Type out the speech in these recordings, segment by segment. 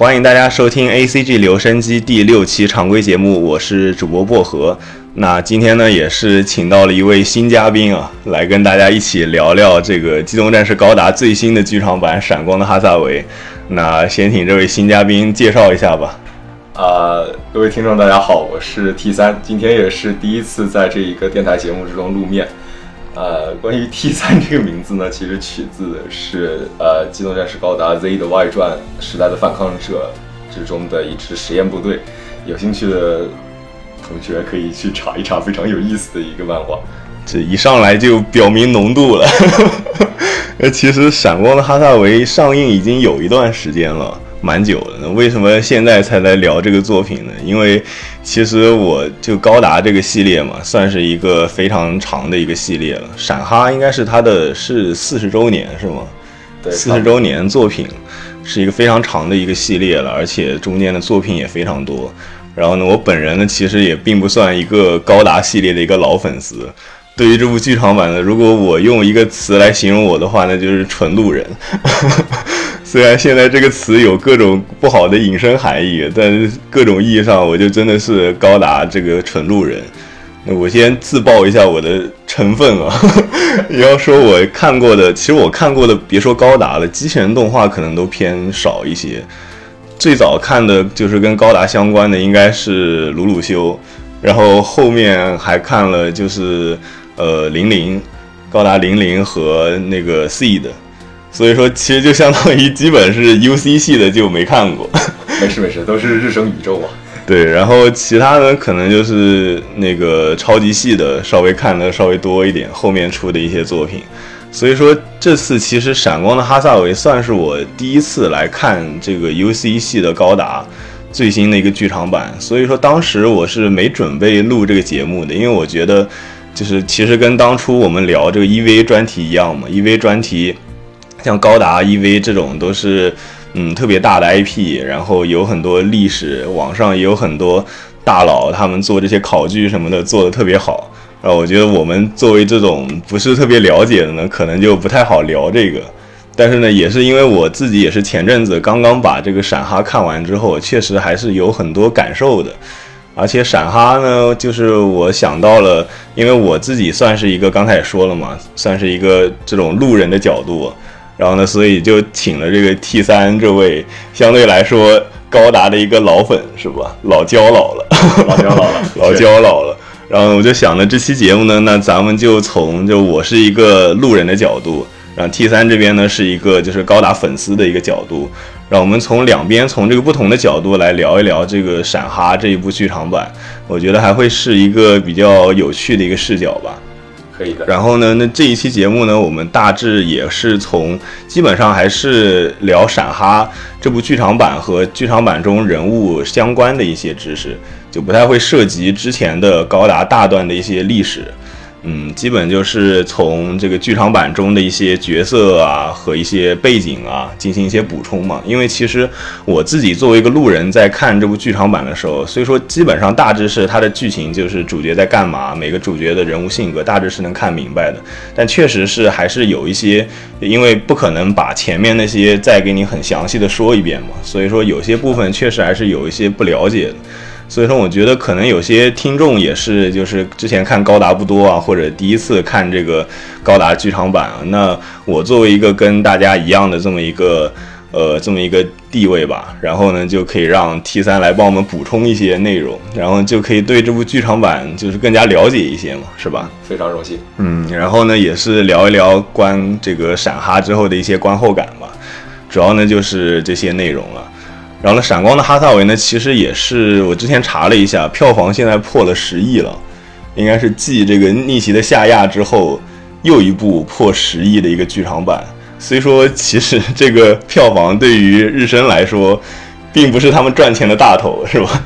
欢迎大家收听 A C G 留声机第六期常规节目，我是主播薄荷。那今天呢，也是请到了一位新嘉宾啊，来跟大家一起聊聊这个《机动战士高达》最新的剧场版《闪光的哈萨维》。那先请这位新嘉宾介绍一下吧。啊，各位听众，大家好，我是 T 三，今天也是第一次在这一个电台节目之中露面。呃，关于 T 三这个名字呢，其实取自的是呃《机动战士高达 Z 的外传时代的反抗者》之中的一支实验部队。有兴趣的同学可以去查一查，非常有意思的一个漫画。这一上来就表明浓度了。呃，其实《闪光的哈萨维》上映已经有一段时间了。蛮久了，那为什么现在才来聊这个作品呢？因为其实我就高达这个系列嘛，算是一个非常长的一个系列了。闪哈应该是它的是四十周年是吗？对，四十周年作品是一个非常长的一个系列了，而且中间的作品也非常多。然后呢，我本人呢其实也并不算一个高达系列的一个老粉丝。对于这部剧场版的，如果我用一个词来形容我的话，那就是纯路人。虽然现在这个词有各种不好的引申含义，但是各种意义上，我就真的是高达这个纯路人。那我先自曝一下我的成分啊！你 要说我看过的，其实我看过的，别说高达了，机器人动画可能都偏少一些。最早看的就是跟高达相关的，应该是鲁鲁修，然后后面还看了就是呃零零，高达零零和那个 Seed。所以说，其实就相当于基本是 U C 系的就没看过。没事没事，都是日升宇宙嘛。对，然后其他的可能就是那个超级系的稍微看的稍微多一点，后面出的一些作品。所以说这次其实闪光的哈萨维算是我第一次来看这个 U C 系的高达最新的一个剧场版。所以说当时我是没准备录这个节目的，因为我觉得就是其实跟当初我们聊这个 E V 专题一样嘛，E V 专题。像高达 EV 这种都是，嗯，特别大的 IP，然后有很多历史，网上也有很多大佬，他们做这些考据什么的做的特别好。啊，我觉得我们作为这种不是特别了解的呢，可能就不太好聊这个。但是呢，也是因为我自己也是前阵子刚刚把这个闪哈看完之后，确实还是有很多感受的。而且闪哈呢，就是我想到了，因为我自己算是一个刚才也说了嘛，算是一个这种路人的角度。然后呢，所以就请了这个 T 三这位相对来说高达的一个老粉，是吧？老焦老了，老焦老了，老焦老了。然后我就想呢，这期节目呢，那咱们就从就我是一个路人的角度，然后 T 三这边呢是一个就是高达粉丝的一个角度，让我们从两边从这个不同的角度来聊一聊这个闪哈这一部剧场版，我觉得还会是一个比较有趣的一个视角吧。可以的。然后呢，那这一期节目呢，我们大致也是从基本上还是聊闪哈这部剧场版和剧场版中人物相关的一些知识，就不太会涉及之前的高达大段的一些历史。嗯，基本就是从这个剧场版中的一些角色啊和一些背景啊进行一些补充嘛。因为其实我自己作为一个路人，在看这部剧场版的时候，所以说基本上大致是它的剧情就是主角在干嘛，每个主角的人物性格大致是能看明白的。但确实是还是有一些，因为不可能把前面那些再给你很详细的说一遍嘛，所以说有些部分确实还是有一些不了解的。所以说，我觉得可能有些听众也是，就是之前看高达不多啊，或者第一次看这个高达剧场版啊。那我作为一个跟大家一样的这么一个，呃，这么一个地位吧，然后呢，就可以让 T 三来帮我们补充一些内容，然后就可以对这部剧场版就是更加了解一些嘛，是吧？非常荣幸。嗯，然后呢，也是聊一聊关这个闪哈之后的一些观后感吧，主要呢就是这些内容了。然后呢，闪光的哈萨维呢，其实也是我之前查了一下，票房现在破了十亿了，应该是继这个逆袭的夏亚之后又一部破十亿的一个剧场版。虽说，其实这个票房对于日升来说，并不是他们赚钱的大头，是吧？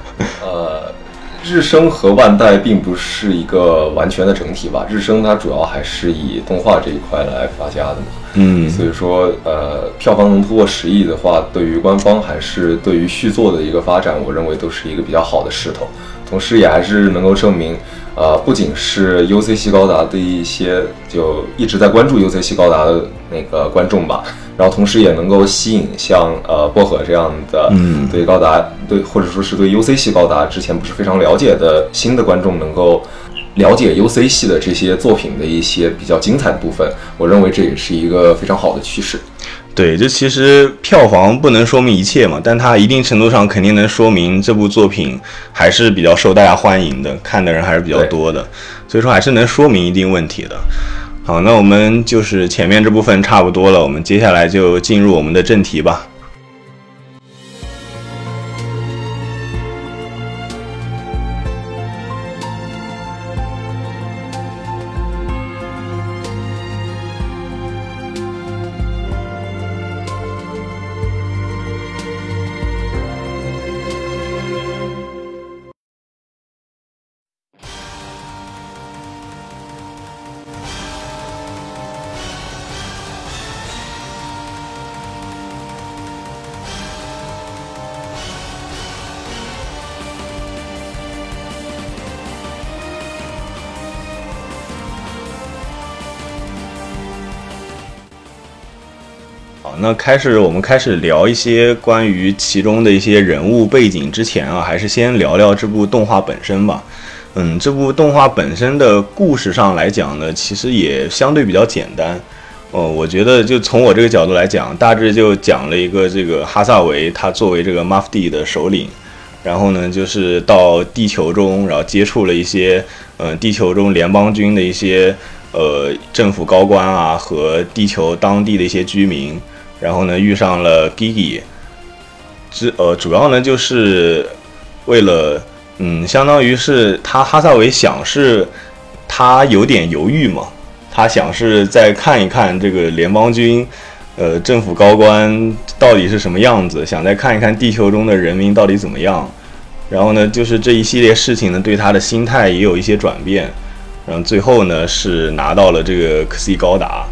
呃，日升和万代并不是一个完全的整体吧？日升它主要还是以动画这一块来发家的嘛。嗯，所以说，呃，票房能突破十亿的话，对于官方还是对于续作的一个发展，我认为都是一个比较好的势头。同时也还是能够证明，呃，不仅是 UC 系高达的一些就一直在关注 UC 系高达的那个观众吧，然后同时也能够吸引像呃薄荷这样的对高达对或者说是对 UC 系高达之前不是非常了解的新的观众能够了解 UC 系的这些作品的一些比较精彩的部分，我认为这也是一个非常好的趋势。对，就其实票房不能说明一切嘛，但它一定程度上肯定能说明这部作品还是比较受大家欢迎的，看的人还是比较多的，所以说还是能说明一定问题的。好，那我们就是前面这部分差不多了，我们接下来就进入我们的正题吧。那开始，我们开始聊一些关于其中的一些人物背景之前啊，还是先聊聊这部动画本身吧。嗯，这部动画本身的故事上来讲呢，其实也相对比较简单。哦，我觉得就从我这个角度来讲，大致就讲了一个这个哈萨维他作为这个 m a f d 的首领，然后呢就是到地球中，然后接触了一些呃地球中联邦军的一些呃政府高官啊和地球当地的一些居民。然后呢，遇上了 Gigi，之呃，主要呢就是为了，嗯，相当于是他哈萨维想是，他有点犹豫嘛，他想是再看一看这个联邦军，呃，政府高官到底是什么样子，想再看一看地球中的人民到底怎么样。然后呢，就是这一系列事情呢，对他的心态也有一些转变。然后最后呢，是拿到了这个科 C 高达。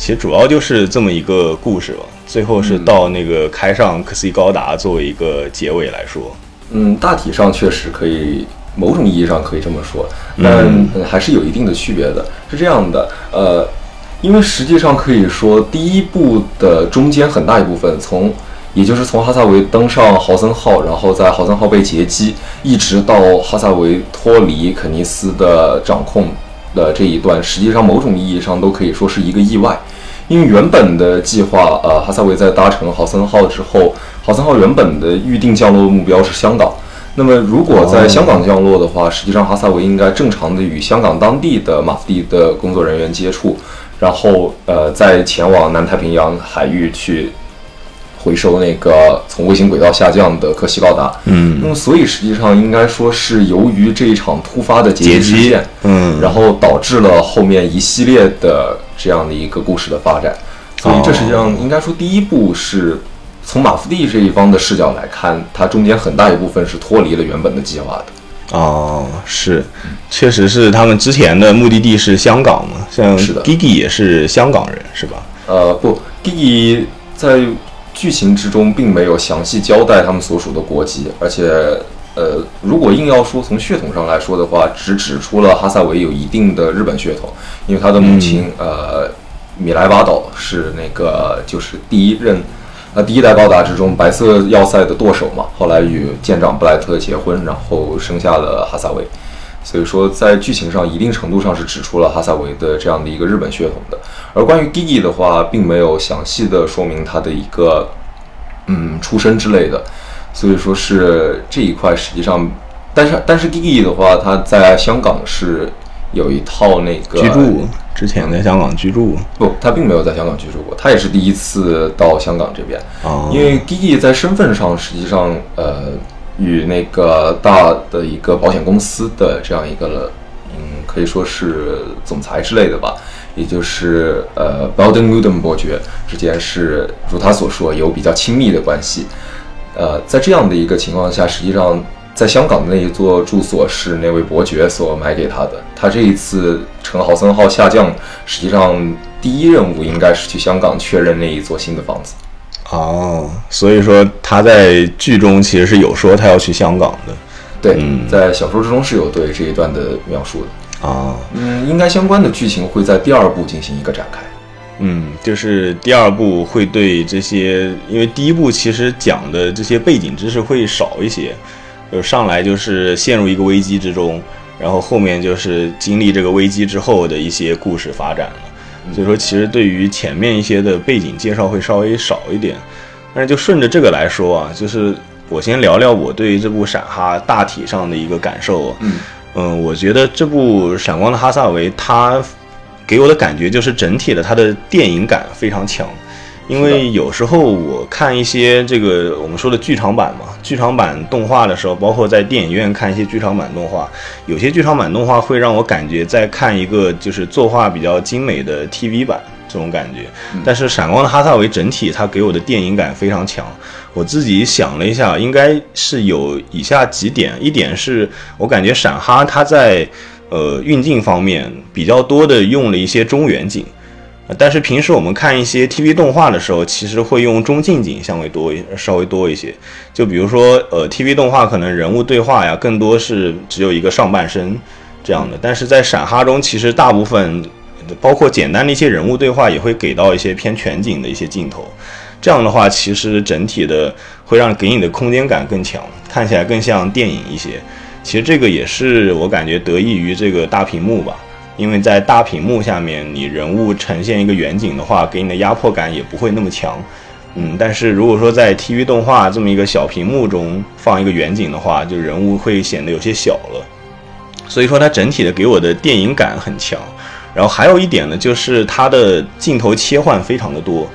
其实主要就是这么一个故事吧，最后是到那个开上科 C 高达作为一个结尾来说，嗯，大体上确实可以，某种意义上可以这么说，但还是有一定的区别的。是这样的，呃，因为实际上可以说，第一部的中间很大一部分，从也就是从哈萨维登上豪森号，然后在豪森号被劫机，一直到哈萨维脱离肯尼斯的掌控。的这一段，实际上某种意义上都可以说是一个意外，因为原本的计划，呃，哈萨维在搭乘豪森号之后，豪森号原本的预定降落目标是香港。那么如果在香港降落的话，实际上哈萨维应该正常的与香港当地的马蒂的工作人员接触，然后呃，再前往南太平洋海域去。回收那个从卫星轨道下降的科西高达，嗯，那么所以实际上应该说是由于这一场突发的劫机事件，嗯，然后导致了后面一系列的这样的一个故事的发展，所以这实际上应该说第一步是从马夫蒂这一方的视角来看，它中间很大一部分是脱离了原本的计划的。哦，是，确实是他们之前的目的地是香港嘛，像是的，Gigi 也是香港人是吧？呃，不，Gigi 在。剧情之中并没有详细交代他们所属的国籍，而且，呃，如果硬要说从血统上来说的话，只指出了哈萨维有一定的日本血统，因为他的母亲，呃，米莱巴岛是那个就是第一任，呃，第一代高达之中白色要塞的舵手嘛，后来与舰长布莱特结婚，然后生下了哈萨维。所以说，在剧情上一定程度上是指出了哈萨维的这样的一个日本血统的。而关于 Gigi 的话，并没有详细的说明他的一个嗯出身之类的。所以说是这一块实际上，但是但是 Gigi 的话，他在香港是有一套那个居住，之前在香港居住不，他并没有在香港居住过，他也是第一次到香港这边。哦，因为 Gigi 在身份上实际上呃。与那个大的一个保险公司的这样一个，嗯，可以说是总裁之类的吧，也就是呃 b e l d e n Wooden 伯爵之间是如他所说有比较亲密的关系。呃，在这样的一个情况下，实际上在香港的那一座住所是那位伯爵所买给他的。他这一次乘豪森号下降，实际上第一任务应该是去香港确认那一座新的房子。哦，所以说他在剧中其实是有说他要去香港的，对，嗯在小说之中是有对这一段的描述的。啊，嗯，应该相关的剧情会在第二部进行一个展开。嗯，就是第二部会对这些，因为第一部其实讲的这些背景知识会少一些，就上来就是陷入一个危机之中，然后后面就是经历这个危机之后的一些故事发展了。所以说，其实对于前面一些的背景介绍会稍微少一点。但是就顺着这个来说啊，就是我先聊聊我对这部闪哈大体上的一个感受。嗯嗯，我觉得这部《闪光的哈萨维》它给我的感觉就是整体的它的电影感非常强，因为有时候我看一些这个我们说的剧场版嘛，剧场版动画的时候，包括在电影院看一些剧场版动画，有些剧场版动画会让我感觉在看一个就是作画比较精美的 TV 版这种感觉。但是《闪光的哈萨维》整体它给我的电影感非常强。我自己想了一下，应该是有以下几点，一点是我感觉闪哈它在呃运镜方面比较多的用了一些中远景。但是平时我们看一些 TV 动画的时候，其实会用中近景相对多一稍微多一些。就比如说，呃，TV 动画可能人物对话呀，更多是只有一个上半身这样的。但是在闪哈中，其实大部分包括简单的一些人物对话，也会给到一些偏全景的一些镜头。这样的话，其实整体的会让给你的空间感更强，看起来更像电影一些。其实这个也是我感觉得益于这个大屏幕吧，因为在大屏幕下面，你人物呈现一个远景的话，给你的压迫感也不会那么强。嗯，但是如果说在 TV 动画这么一个小屏幕中放一个远景的话，就人物会显得有些小了。所以说它整体的给我的电影感很强。然后还有一点呢，就是它的镜头切换非常的多。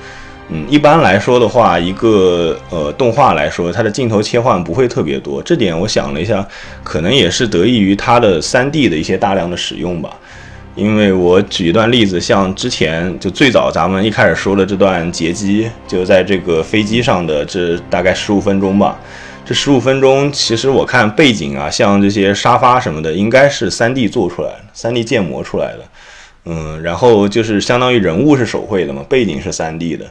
嗯，一般来说的话，一个呃动画来说，它的镜头切换不会特别多。这点我想了一下，可能也是得益于它的 3D 的一些大量的使用吧。因为我举一段例子，像之前就最早咱们一开始说的这段劫机，就在这个飞机上的这大概十五分钟吧。这十五分钟，其实我看背景啊，像这些沙发什么的，应该是三 D 做出来的三 D 建模出来的。嗯，然后就是相当于人物是手绘的嘛，背景是三 D 的，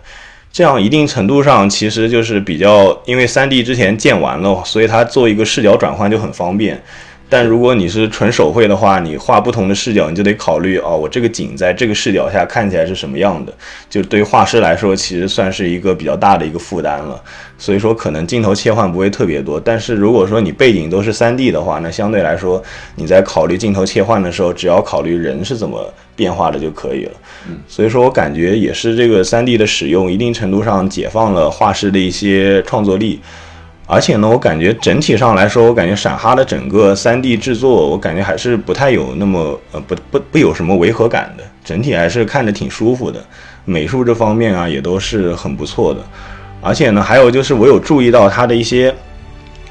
这样一定程度上其实就是比较，因为三 D 之前建完了，所以它做一个视角转换就很方便。但如果你是纯手绘的话，你画不同的视角，你就得考虑哦，我这个景在这个视角下看起来是什么样的，就对于画师来说，其实算是一个比较大的一个负担了。所以说，可能镜头切换不会特别多。但是如果说你背景都是 3D 的话，那相对来说，你在考虑镜头切换的时候，只要考虑人是怎么变化的就可以了。嗯，所以说我感觉也是这个 3D 的使用，一定程度上解放了画师的一些创作力。而且呢，我感觉整体上来说，我感觉闪哈的整个 3D 制作，我感觉还是不太有那么呃不不不有什么违和感的，整体还是看着挺舒服的。美术这方面啊，也都是很不错的。而且呢，还有就是我有注意到它的一些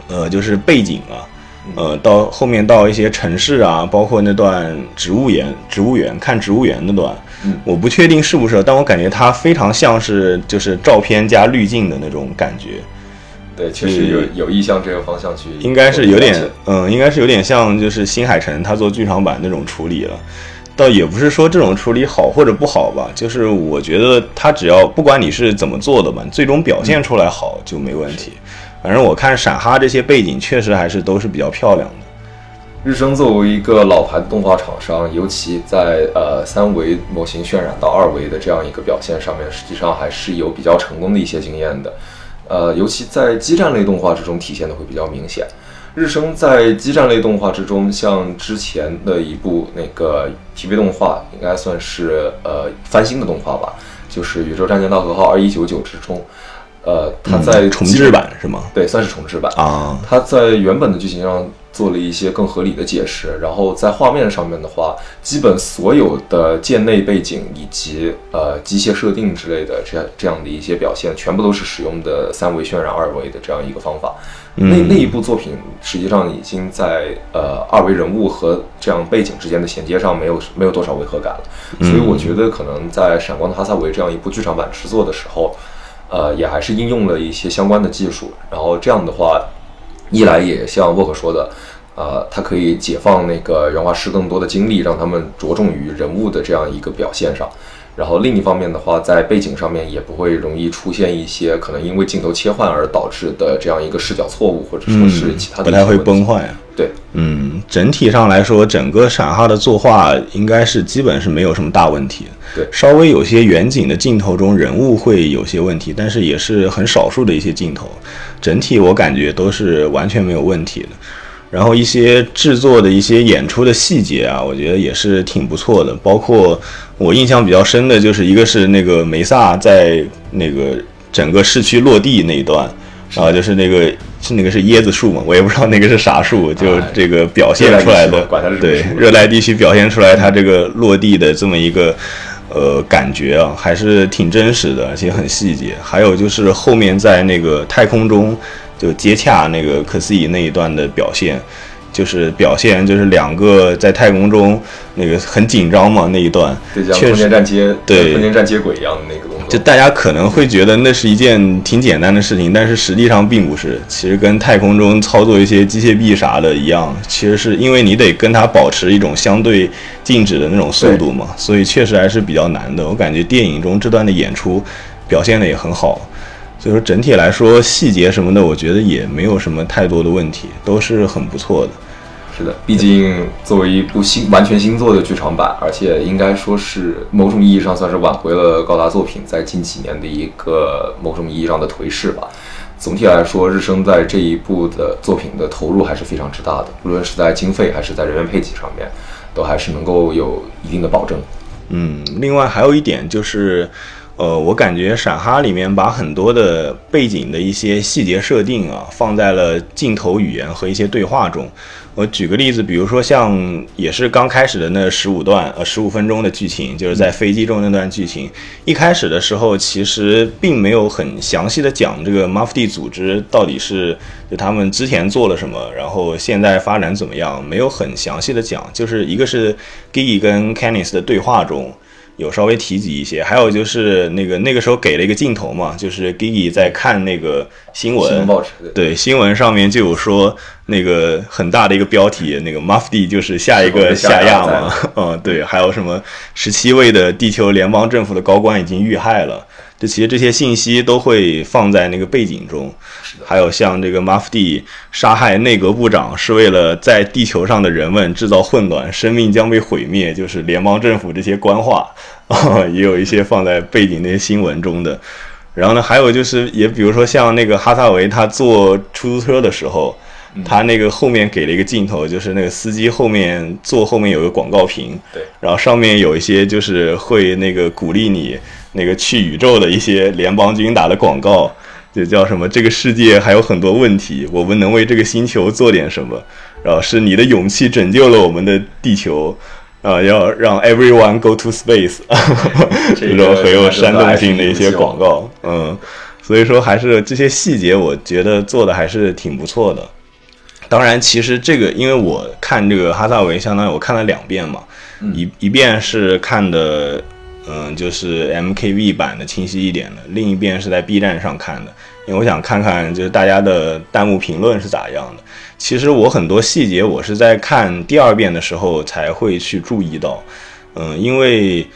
呃，就是背景啊，呃，到后面到一些城市啊，包括那段植物园、植物园看植物园那段，嗯我不确定是不是，但我感觉它非常像是就是照片加滤镜的那种感觉。对，确实有有意向这个方向去，应该是有点，嗯，应该是有点像就是新海诚他做剧场版那种处理了，倒也不是说这种处理好或者不好吧，就是我觉得他只要不管你是怎么做的吧，最终表现出来好就没问题。反正我看闪哈这些背景确实还是都是比较漂亮的。日升作为一个老牌的动画厂商，尤其在呃三维模型渲染到二维的这样一个表现上面，实际上还是有比较成功的一些经验的。呃，尤其在激战类动画之中体现的会比较明显。日升在激战类动画之中，像之前的一部那个 TV 动画，应该算是呃翻新的动画吧，就是《宇宙战舰大和号二一九九》之中，呃，它在嗯重制版是吗？对，算是重制版。啊，它在原本的剧情上做了一些更合理的解释，然后在画面上面的话，基本所有的舰内背景以及呃机械设定之类的这样这样的一些表现，全部都是使用的三维渲染二维的这样一个方法。那那一部作品实际上已经在呃二维人物和这样背景之间的衔接上没有没有多少违和感了，所以我觉得可能在《闪光的哈萨维》这样一部剧场版制作的时候，呃，也还是应用了一些相关的技术，然后这样的话，一来也像沃克说的，呃，他可以解放那个原画师更多的精力，让他们着重于人物的这样一个表现上。然后另一方面的话，在背景上面也不会容易出现一些可能因为镜头切换而导致的这样一个视角错误，或者说是其他的嗯不太会崩坏啊。对，嗯，整体上来说，整个闪哈的作画应该是基本是没有什么大问题。对，稍微有些远景的镜头中人物会有些问题，但是也是很少数的一些镜头。整体我感觉都是完全没有问题的。然后一些制作的一些演出的细节啊，我觉得也是挺不错的。包括我印象比较深的就是一个是那个梅萨在那个整个市区落地那一段，然后就是那个是那个是椰子树嘛，我也不知道那个是啥树，就这个表现出来的，对热带地区表现出来它这个落地的这么一个呃感觉啊，还是挺真实的，而且很细节。还有就是后面在那个太空中。就接洽那个可思议那一段的表现，就是表现就是两个在太空中那个很紧张嘛那一段，对，像空间站接对空间站接轨一样的那个动作。就大家可能会觉得那是一件挺简单的事情，但是实际上并不是。其实跟太空中操作一些机械臂啥的一样，其实是因为你得跟它保持一种相对静止的那种速度嘛，所以确实还是比较难的。我感觉电影中这段的演出表现的也很好。所以说整体来说，细节什么的，我觉得也没有什么太多的问题，都是很不错的。是的，毕竟作为一部新完全新作的剧场版，而且应该说是某种意义上算是挽回了高达作品在近几年的一个某种意义上的颓势吧。总体来说，日升在这一部的作品的投入还是非常之大的，无论是在经费还是在人员配给上面，都还是能够有一定的保证。嗯，另外还有一点就是。呃，我感觉闪哈里面把很多的背景的一些细节设定啊，放在了镜头语言和一些对话中。我举个例子，比如说像也是刚开始的那十五段呃十五分钟的剧情，就是在飞机中那段剧情。一开始的时候，其实并没有很详细的讲这个 Mafdi 组织到底是就他们之前做了什么，然后现在发展怎么样，没有很详细的讲。就是一个是 Gigi 跟 Canis 的对话中。有稍微提及一些，还有就是那个那个时候给了一个镜头嘛，就是 Gigi 在看那个新闻，对新闻上面就有说那个很大的一个标题，那个 Mufdi 就是下一个下亚嘛，嗯，对，还有什么十七位的地球联邦政府的高官已经遇害了。这其实这些信息都会放在那个背景中，还有像这个马夫蒂杀害内阁部长是为了在地球上的人们制造混乱，生命将被毁灭，就是联邦政府这些官话啊，也有一些放在背景那些新闻中的。然后呢，还有就是也比如说像那个哈萨维他坐出租车的时候，他那个后面给了一个镜头，就是那个司机后面坐后面有个广告屏，对，然后上面有一些就是会那个鼓励你。那个去宇宙的一些联邦军打的广告，就叫什么？这个世界还有很多问题，我们能为这个星球做点什么？然后是你的勇气拯救了我们的地球，啊，要让 everyone go to space，这种很有煽动性的一些广告，嗯，所以说还是这些细节，我觉得做的还是挺不错的。当然，其实这个因为我看这个哈萨维，相当于我看了两遍嘛，一一遍是看的。嗯，就是 MKV 版的清晰一点的，另一边是在 B 站上看的，因为我想看看就是大家的弹幕评论是咋样的。其实我很多细节我是在看第二遍的时候才会去注意到，嗯，因为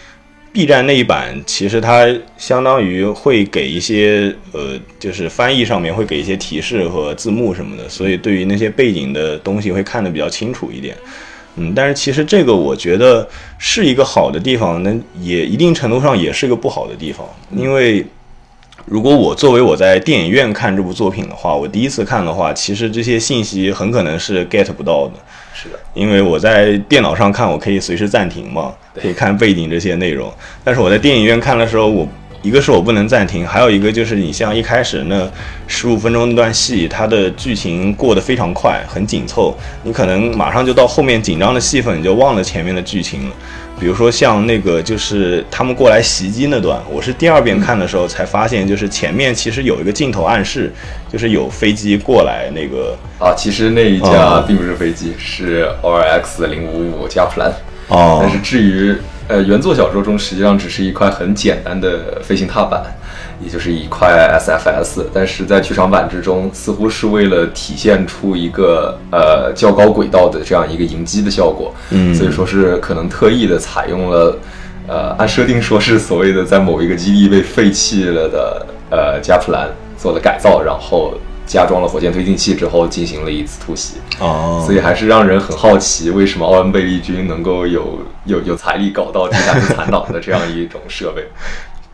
B 站那一版其实它相当于会给一些呃，就是翻译上面会给一些提示和字幕什么的，所以对于那些背景的东西会看得比较清楚一点。嗯，但是其实这个我觉得是一个好的地方，那也一定程度上也是一个不好的地方。因为如果我作为我在电影院看这部作品的话，我第一次看的话，其实这些信息很可能是 get 不到的。是的，因为我在电脑上看，我可以随时暂停嘛，可以看背景这些内容。但是我在电影院看的时候，我。一个是我不能暂停，还有一个就是你像一开始那十五分钟那段戏，它的剧情过得非常快，很紧凑，你可能马上就到后面紧张的戏份，你就忘了前面的剧情了。比如说像那个就是他们过来袭击那段，我是第二遍看的时候才发现，就是前面其实有一个镜头暗示，就是有飞机过来那个啊，其实那一架并不是飞机，是 ORX 零五五加普兰。哦，但是至于。呃，原作小说中实际上只是一块很简单的飞行踏板，也就是一块 SFS，但是在剧场版之中，似乎是为了体现出一个呃较高轨道的这样一个迎击的效果，嗯，所以说是可能特意的采用了，呃，按设定说是所谓的在某一个基地被废弃了的呃加普兰做了改造，然后加装了火箭推进器之后进行了一次突袭。哦，所以还是让人很好奇，为什么奥恩贝利军能够有有有财力搞到第三次残党的这样一种设备。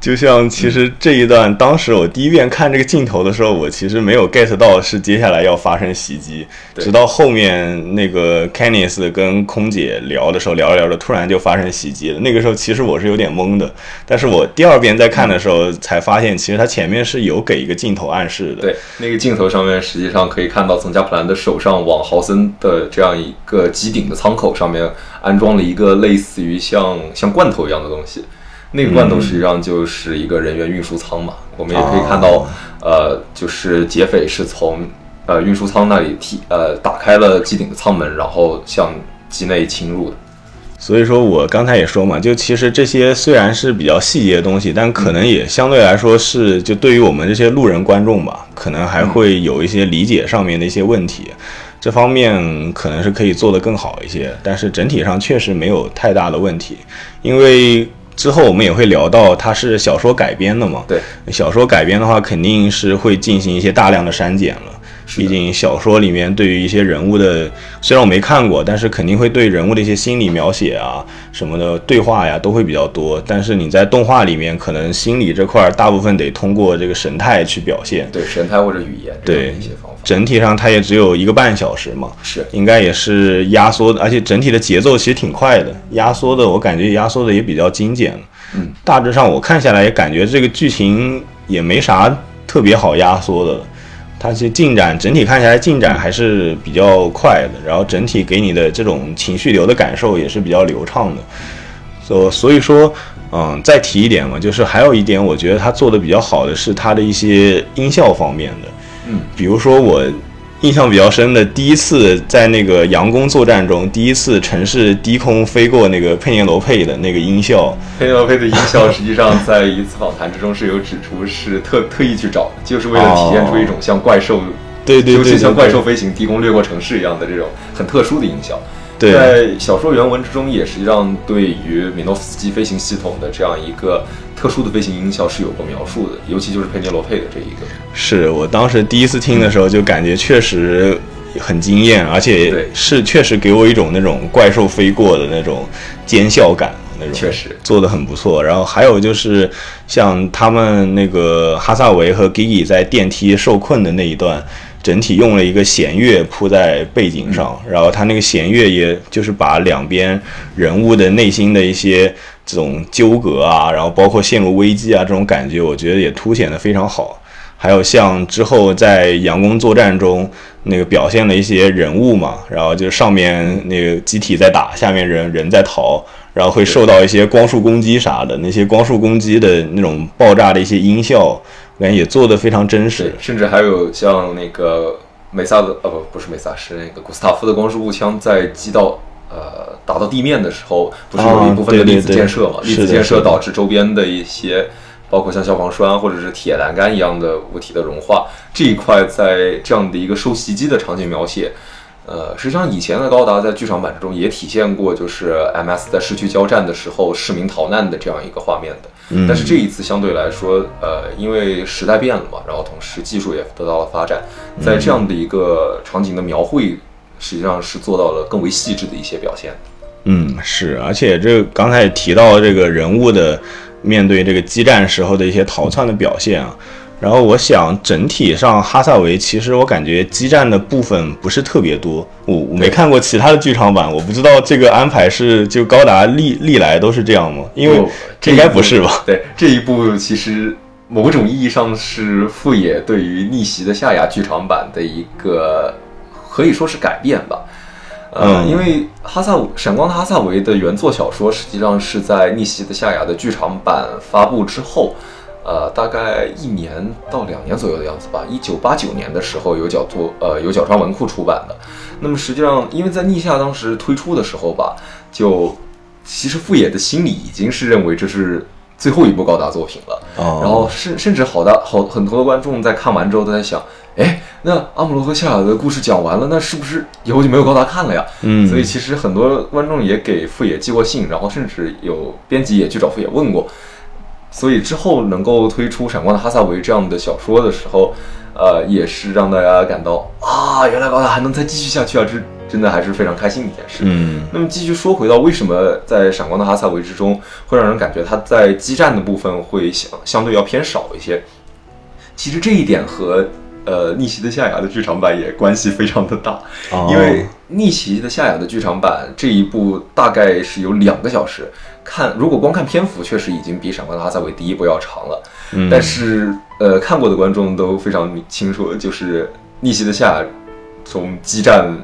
就像其实这一段，当时我第一遍看这个镜头的时候，我其实没有 get 到是接下来要发生袭击，直到后面那个 k e n n i s 跟空姐聊的时候，聊着聊着突然就发生袭击了。那个时候其实我是有点懵的，但是我第二遍在看的时候才发现，其实它前面是有给一个镜头暗示的。对，那个镜头上面实际上可以看到，从加普兰的手上往豪森的这样一个机顶的舱口上面安装了一个类似于像像罐头一样的东西。那个罐头实际上就是一个人员运输舱嘛，我们也可以看到，呃，就是劫匪是从呃运输舱那里踢呃打开了机顶的舱门，然后向机内侵入的。所以说我刚才也说嘛，就其实这些虽然是比较细节的东西，但可能也相对来说是就对于我们这些路人观众吧，可能还会有一些理解上面的一些问题，这方面可能是可以做得更好一些，但是整体上确实没有太大的问题，因为。之后我们也会聊到，它是小说改编的嘛？对，小说改编的话，肯定是会进行一些大量的删减了。毕竟小说里面对于一些人物的，虽然我没看过，但是肯定会对人物的一些心理描写啊什么的对话呀都会比较多。但是你在动画里面，可能心理这块大部分得通过这个神态去表现。对，神态或者语言对一些方法。整体上它也只有一个半小时嘛，是应该也是压缩的，而且整体的节奏其实挺快的。压缩的我感觉压缩的也比较精简。嗯，大致上我看下来也感觉这个剧情也没啥特别好压缩的。它其实进展整体看起来进展还是比较快的，然后整体给你的这种情绪流的感受也是比较流畅的。所所以说，嗯，再提一点嘛，就是还有一点，我觉得他做的比较好的是他的一些音效方面的。嗯，比如说我。印象比较深的，第一次在那个佯攻作战中，第一次城市低空飞过那个佩涅罗佩的那个音效。佩涅罗佩的音效，实际上在一次访谈之中是有指出，是特特意去找，就是为了体现出一种像怪兽，对对对，尤其像怪兽飞行、低空掠过城市一样的这种很特殊的音效。对，在小说原文之中，也实际上对于米诺夫斯基飞行系统的这样一个特殊的飞行音效是有过描述的，尤其就是佩涅罗佩的这一个。是我当时第一次听的时候，就感觉确实很惊艳，而且是确实给我一种那种怪兽飞过的那种尖笑感，那种确实做的很不错。然后还有就是像他们那个哈萨维和 Gigi 在电梯受困的那一段。整体用了一个弦乐铺在背景上，然后他那个弦乐也就是把两边人物的内心的一些这种纠葛啊，然后包括陷入危机啊这种感觉，我觉得也凸显的非常好。还有像之后在佯攻作战中那个表现了一些人物嘛，然后就上面那个机体在打，下面人人在逃，然后会受到一些光束攻击啥的，那些光束攻击的那种爆炸的一些音效。感觉也做的非常真实，甚至还有像那个梅萨的，呃不不是梅萨，是那个古斯塔夫的光束步枪在击到呃打到地面的时候，不是有一部分的粒子建设嘛？粒子建设导致周边的一些，包括像消防栓或者是铁栏杆一样的物体的融化，这一块在这样的一个受袭击的场景描写。呃，实际上以前的高达在剧场版之中也体现过，就是 MS 在市区交战的时候市民逃难的这样一个画面的。嗯。但是这一次相对来说，呃，因为时代变了嘛，然后同时技术也得到了发展，在这样的一个场景的描绘，实际上是做到了更为细致的一些表现。嗯，是，而且这刚才也提到这个人物的面对这个激战时候的一些逃窜的表现啊。然后我想，整体上哈萨维其实我感觉激战的部分不是特别多。我我没看过其他的剧场版，我不知道这个安排是就高达历历来都是这样吗？因为应该不是吧？对，这一部其实某种意义上是富野对于逆袭的夏亚剧场版的一个可以说是改变吧。呃，因为哈萨闪光的哈萨维的原作小说实际上是在逆袭的夏亚的剧场版发布之后。呃，大概一年到两年左右的样子吧。一九八九年的时候，有角做呃有角川文库出版的。那么实际上，因为在逆夏当时推出的时候吧，就其实富野的心里已经是认为这是最后一部高达作品了。哦。然后甚甚至好大好很多的观众在看完之后都在想，哎，那阿姆罗和夏亚的故事讲完了，那是不是以后就没有高达看了呀？嗯。所以其实很多观众也给富野寄过信，然后甚至有编辑也去找富野问过。所以之后能够推出《闪光的哈萨维》这样的小说的时候，呃，也是让大家感到啊，原来高达还能再继续下去啊，这真的还是非常开心的一件事。嗯，那么继续说回到为什么在闪光的哈萨维之中会让人感觉它在激战的部分会相相对要偏少一些，其实这一点和呃逆袭的夏亚的剧场版也关系非常的大，哦。因为逆袭的夏亚的剧场版这一部大概是有两个小时，看如果光看篇幅，确实已经比闪光的哈萨维第一部要长了。嗯。但是呃，看过的观众都非常清楚，就是逆袭的夏亚从激战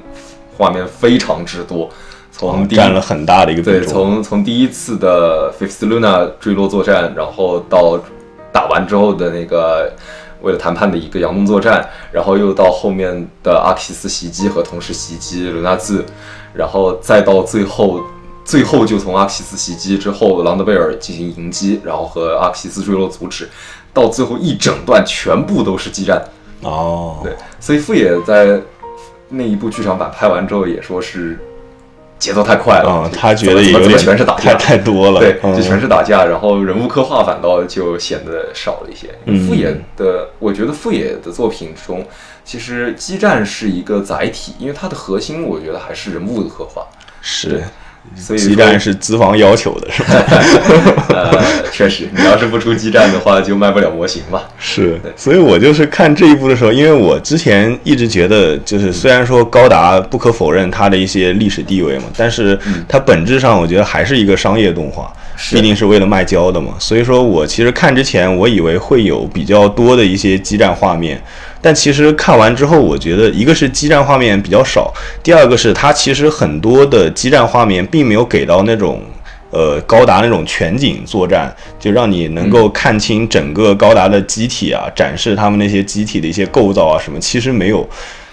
画面非常之多，从占了很大的一个对，从从第一次的 Fifth Luna 坠落作战，然后到打完之后的那个为了谈判的一个佯动作战，然后又到后面的阿克西斯袭击和同时袭击伦纳兹，然后再到最后。最后就从阿克西斯袭击之后，朗德贝尔进行迎击，然后和阿克西斯坠落阻止，到最后一整段全部都是激战。哦，对，所以富野在那一部剧场版拍完之后也说是节奏太快了，嗯，他觉得也有点全是打架太太多了，对，嗯就全是打架，然后人物刻画反倒就显得少了一些。嗯富野的，我觉得富野的作品中，其实激战是一个载体，因为它的核心，我觉得还是人物的刻画。是。所以基站是资方要求的，是吧？呃，确实，你要是不出基站的话，就卖不了模型嘛。是，所以我就是看这一部的时候，因为我之前一直觉得，就是虽然说高达不可否认它的一些历史地位嘛，但是它本质上我觉得还是一个商业动画，是毕竟是为了卖胶的嘛。所以说我其实看之前，我以为会有比较多的一些基站画面，但其实看完之后，我觉得一个是激战画面比较少，第二个是它其实很多的激战画面并没有给到那种。呃，高达那种全景作战，就让你能够看清整个高达的机体啊，展示他们那些机体的一些构造啊什么，其实没有。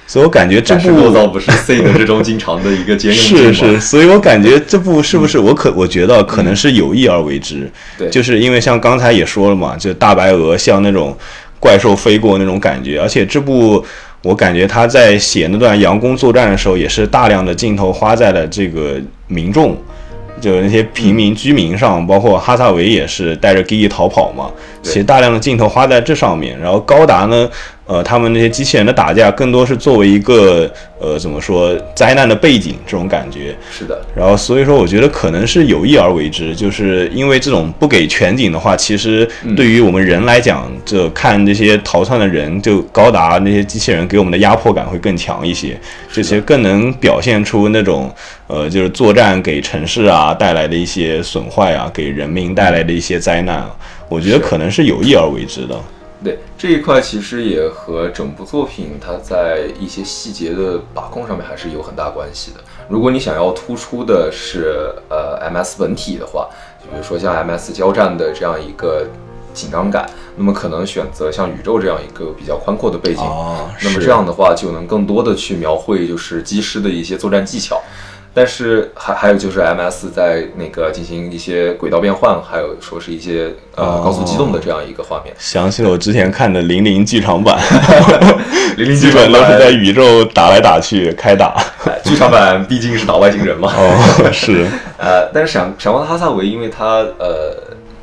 所以我感觉这展示部构造不是 C 的这种经常的一个兼用是是，所以我感觉这部是不是我可我觉得可能是有意而为之，对就是因为像刚才也说了嘛，就大白鹅像那种怪兽飞过那种感觉，而且这部我感觉他在写那段佯攻作战的时候，也是大量的镜头花在了这个民众。就那些平民居民上，包括哈萨维也是带着 Gigi 逃跑嘛，对其实大量的镜头花在这上面。然后高达呢，呃，他们那些机器人的打架更多是作为一个呃怎么说灾难的背景这种感觉。是的，然后所以说，我觉得可能是有意而为之，就是因为这种不给全景的话，其实对于我们人来讲，这看这些逃窜的人，就高达那些机器人给我们的压迫感会更强一些，这些更能表现出那种呃，就是作战给城市啊带来的一些损坏啊，给人民带来的一些灾难啊，我觉得可能是有意而为之的。对这一块其实也和整部作品它在一些细节的把控上面还是有很大关系的。如果你想要突出的是呃 MS 本体的话，就比如说像 MS 交战的这样一个紧张感，那么可能选择像宇宙这样一个比较宽阔的背景，哦那么这样的话就能更多的去描绘就是机师的一些作战技巧。但是还还有就是 MS 在那个进行一些轨道变换，还有说是一些呃哦高速机动的这样一个画面。想起了我之前看的《零零剧场版》，零零基本都是在宇宙打来打去开打。哎剧场版毕竟是打外星人嘛。哦，是，呃，但是闪闪光的哈萨维，因为它呃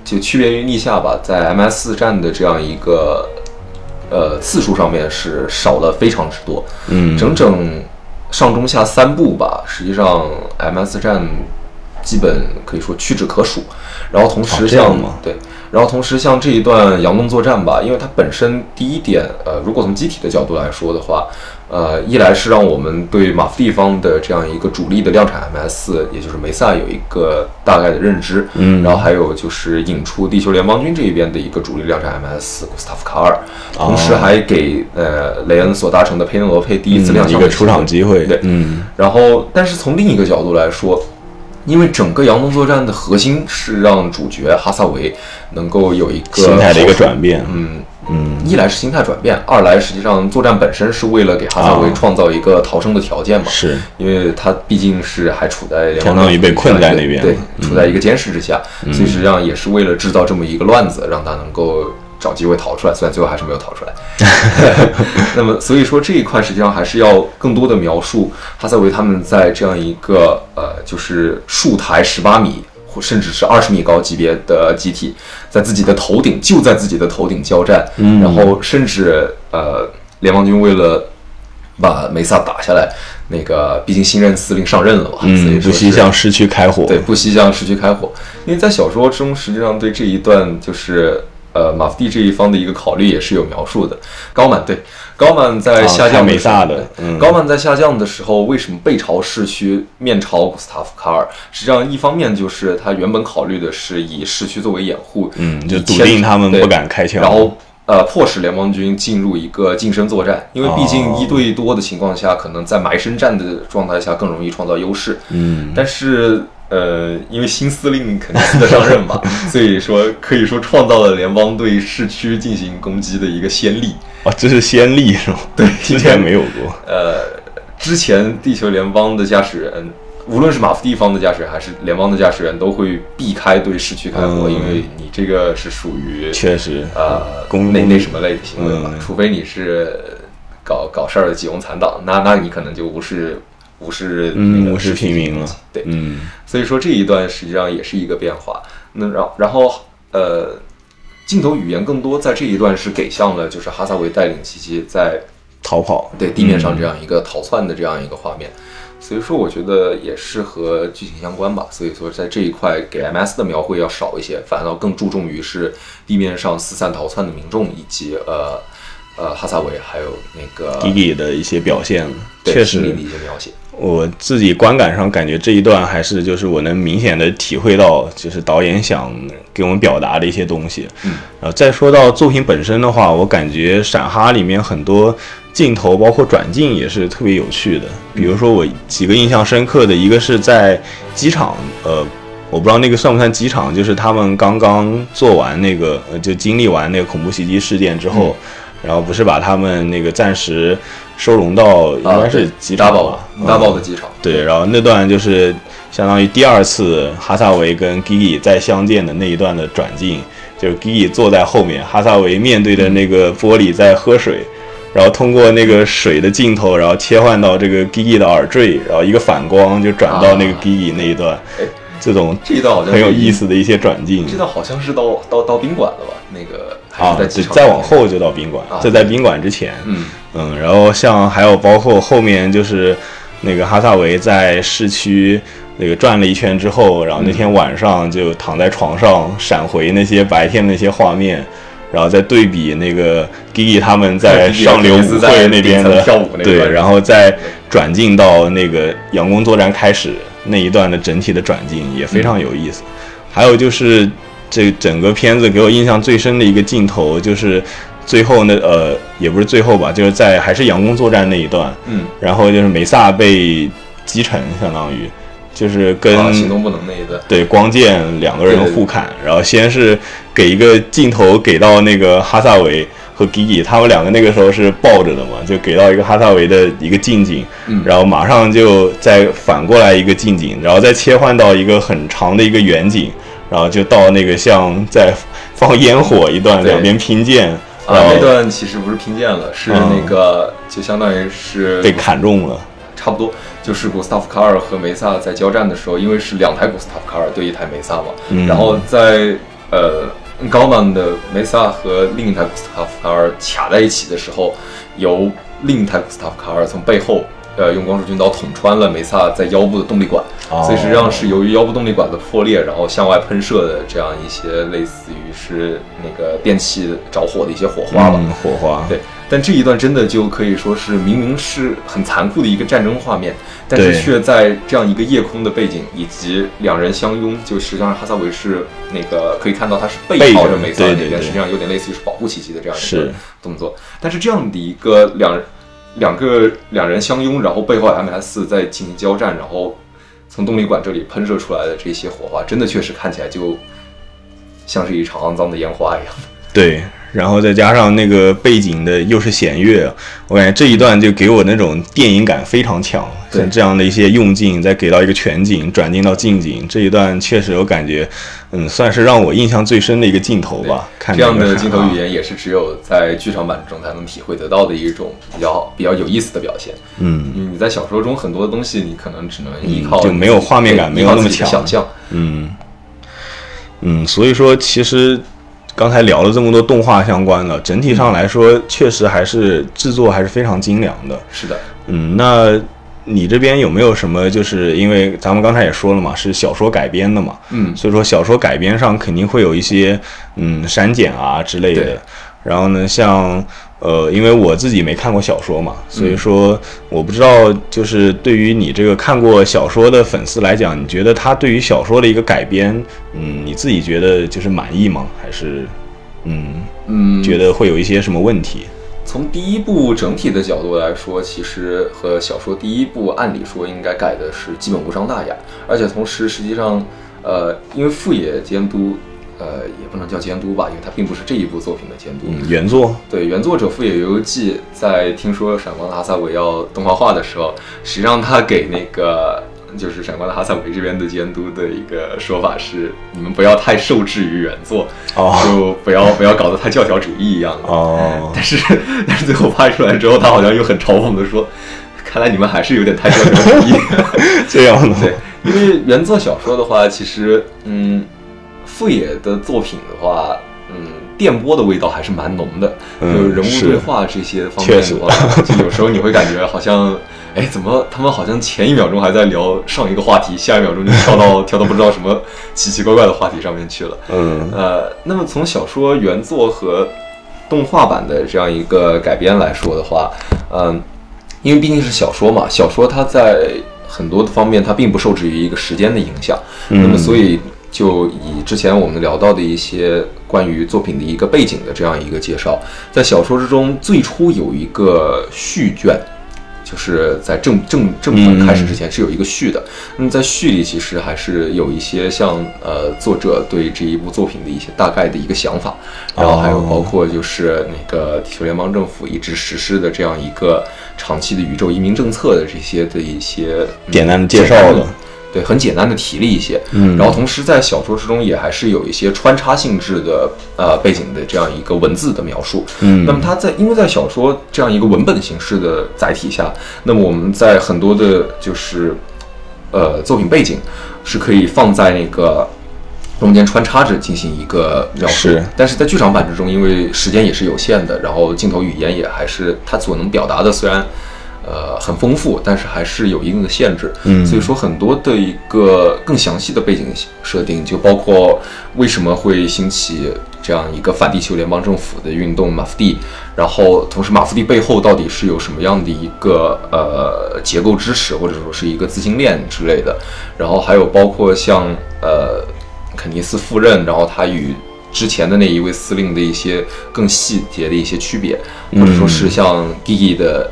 就区别于逆夏吧，在 MS 战的这样一个呃次数上面是少了非常之多，嗯，整整上中下三部吧，实际上 MS 站基本可以说屈指可数。然后同时像、对，然后同时像这一段佯动作战吧，因为它本身第一点，呃，如果从机体的角度来说的话，呃，一来是让我们对马夫地方的这样一个主力的量产 MS，也就是梅萨有一个大概的认知，嗯然后还有就是引出地球联邦军这一边的一个主力量产 MS 古斯塔夫卡尔，同时还给呃雷恩所搭乘的佩内罗佩第一次亮嗯一个出场机会，对，嗯，然后，但是从另一个角度来说，因为整个佯动作战的核心是让主角哈萨维能够有一个心态的一个转变，嗯，嗯，一来是心态转变，二来实际上作战本身是为了给哈萨维啊创造一个逃生的条件嘛，是，因为他毕竟是还处在相当于被困在那边。对，嗯。处在一个监视之下，所以实际上也是为了制造这么一个乱子，让他能够找机会逃出来，虽然最后还是没有逃出来。那么，所以说这一块实际上还是要更多的描述哈萨维他们在这样一个呃，就是树台十八米或甚至是二十米高级别的机体，在自己的头顶就在自己的头顶交战，嗯然后甚至呃联邦军为了把梅萨打下来，那个毕竟新任司令上任了嘛，所以嗯，不惜向市区开火。对，不惜向市区开火。因为在小说中，实际上对这一段就是呃马夫蒂这一方的一个考虑也是有描述的。高曼对高曼在下降的时候萨的嗯高曼在下降的时候，为什么背朝市区，面朝古斯塔夫卡尔？实际上，一方面就是他原本考虑的是以市区作为掩护，嗯，就笃定他们不敢开枪。然后呃，迫使联邦军进入一个近身作战，因为毕竟哦一对多的情况下，可能在埋身战的状态下更容易创造优势。嗯，但是呃，因为新司令肯定新的上任嘛，所以说可以说创造了联邦对市区进行攻击的一个先例。啊，这是先例是吗？对 之前没有过。呃，之前地球联邦的驾驶员，无论是马夫地方的驾驶员还是联邦的驾驶员，都会避开对市区开火，嗯因为你这个是属于确实，呃公那那什么类的行为嘛，嗯除非你是搞搞事儿的几庸残党，那那你可能就无视无视那嗯，无视个市区平民了。对，嗯，所以说这一段实际上也是一个变化。那然然后呃，镜头语言更多在这一段是给向了就是哈萨维带领奇迹在逃跑。对地面上这样一个逃窜的这样一个画面。所以说，我觉得也是和剧情相关吧。所以说，在这一块给 MS 的描绘要少一些，反倒更注重于是地面上四散逃窜的民众以及呃呃哈萨维还有那个迪迪的一些表现，对确实的一些描写。我自己观感上感觉这一段还是就是我能明显的体会到，就是导演想给我们表达的一些东西。嗯，然后再说到作品本身的话，我感觉闪哈里面很多镜头，包括转镜也是特别有趣的。比如说我几个印象深刻的，一个是在机场，呃，我不知道那个算不算机场，就是他们刚刚做完那个，呃，就经历完那个恐怖袭击事件之后，然后不是把他们那个暂时收容到应该是机场大堡吧，大爆的机场。对，然后那段就是相当于第二次哈萨维跟 Gigi 再相见的那一段的转镜，就是 Gigi 坐在后面，哈萨维面对着那个玻璃在喝水，然后通过那个水的镜头，然后切换到这个 Gigi 的耳坠，然后一个反光就转到那个啊 Gigi 那一段，哎这种这一段好像很有意思的一些转镜这段好像是到到到宾馆了吧？那个还啊是，在机对，场？再往后就到宾馆啊，这在宾馆之前，嗯嗯，然后像还有包括后面就是那个哈萨维在市区那个转了一圈之后，然后那天晚上就躺在床上闪回那些白天那些画面，然后再对比那个 Gigi 他们在上流舞会那边的跳舞那对，然后再转进到那个阳光作战开始那一段的整体的转进也非常有意思。还有就是这整个片子给我印象最深的一个镜头，就是最后那呃，也不是最后吧，就是在还是佯攻作战那一段，嗯，然后就是梅萨被击沉，相当于就是跟、啊，行动不能那一段。对光剑两个人互砍，然后先是给一个镜头给到那个哈萨维和 Gigi，他们两个那个时候是抱着的嘛，就给到一个哈萨维的一个近景，嗯。然后马上就再反过来一个近景，然后再切换到一个很长的一个远景，然后就到那个像在放烟火一段，两边拼剑，啊，那段其实不是拼剑了，是嗯那个、就相当于是被砍中了。差不多，就是古斯塔夫卡尔和梅萨在交战的时候，因为是两台古斯塔夫卡尔对一台梅萨嘛，嗯然后在呃高曼的梅萨和另一台古斯塔夫卡尔卡在一起的时候，由另一台古斯塔夫卡尔从背后。呃，用光束军刀捅穿了梅萨在腰部的动力管，哦所以实际上是由于腰部动力管的破裂，然后向外喷射的这样一些类似于是那个电器着火的一些火花吧。嗯，火花。对，但这一段真的就可以说是明明是很残酷的一个战争画面，但是却在这样一个夜空的背景以及两人相拥，就实际上哈萨维是那个可以看到他是背靠着梅萨那边，实际上有点类似于是保护奇迹的这样一个动作。但是这样的一个两两个两人相拥，然后背后 MS 在进行交战，然后从动力管这里喷射出来的这些火花，真的确实看起来就像是一场肮脏的烟花一样。对，然后再加上那个背景的又是弦乐，我感觉这一段就给我那种电影感非常强。像这样的一些用镜，再给到一个全景，转进到近景，这一段确实我感觉，嗯，算是让我印象最深的一个镜头吧。看这样的镜头语言也是只有在剧场版中才能体会得到的一种比较比较有意思的表现。嗯因为你在小说中很多东西，你可能只能依靠就没有画面感没有那么强想象。嗯嗯，所以说其实刚才聊了这么多动画相关的，整体上来说，确实还是制作还是非常精良的。是的，嗯，那你这边有没有什么？就是因为咱们刚才也说了嘛，是小说改编的嘛，嗯，所以说小说改编上肯定会有一些嗯删减啊之类的。然后呢，像呃，因为我自己没看过小说嘛，所嗯以说我不知道，就是对于你这个看过小说的粉丝来讲，你觉得他对于小说的一个改编，嗯，你自己觉得就是满意吗？还是嗯，嗯，觉得会有一些什么问题？从第一部整体的角度来说，其实和小说第一部按理说应该改的是基本无伤大雅，而且同时实际上，呃，因为富野监督，呃，也不能叫监督吧，因为他并不是这一部作品的监督。嗯，原作对，原作者富野由悠季在听说《闪光的哈萨维》要动画化的时候，实际上他给那个就是《闪光的哈萨维》这边的监督的一个说法是：你们不要太受制于原作，哦就不要不要搞得太教条主义一样的。哦，但是 但是最后拍出来之后，他好像又很嘲讽的说：“看来你们还是有点太教条主义。这样的，对，因为原作小说的话，其实嗯，富野的作品的话，嗯，电波的味道还是蛮浓的，嗯就人物对话这些方面的话，就有时候你会感觉好像。哎，怎么他们好像前一秒钟还在聊上一个话题，下一秒钟就跳到 跳到不知道什么奇奇怪怪的话题上面去了。嗯呃，那么从小说原作和动画版的这样一个改编来说的话，嗯、因为毕竟是小说嘛，小说它在很多的方面它并不受制于一个时间的影响，嗯那么所以就以之前我们聊到的一些关于作品的一个背景的这样一个介绍，在小说之中最初有一个序卷。就是在正正正本开始之前是有一个序的，那么在序里其实还是有一些像呃作者对这一部作品的一些大概的一个想法，然后还有包括就是那个地球联邦政府一直实施的这样一个长期的宇宙移民政策的这些的一些嗯简单的介绍简单了对，很简单的提了一些，嗯。然后同时在小说之中也还是有一些穿插性质的呃背景的这样一个文字的描述，嗯。那么它在因为在小说这样一个文本形式的载体下，那么我们在很多的就是呃作品背景是可以放在那个中间穿插着进行一个描述是，但是在剧场版之中，因为时间也是有限的，然后镜头语言也还是它所能表达的虽然。呃，很丰富，但是还是有一定的限制。嗯所以说很多的一个更详细的背景设定，就包括为什么会兴起这样一个反地球联邦政府的运动马夫蒂，然后同时马夫蒂背后到底是有什么样的一个呃结构支持，或者说是一个资金链之类的，然后还有包括像呃肯尼斯赴任，然后他与之前的那一位司令的一些更细节的一些区别，或者说是像 Gigi 的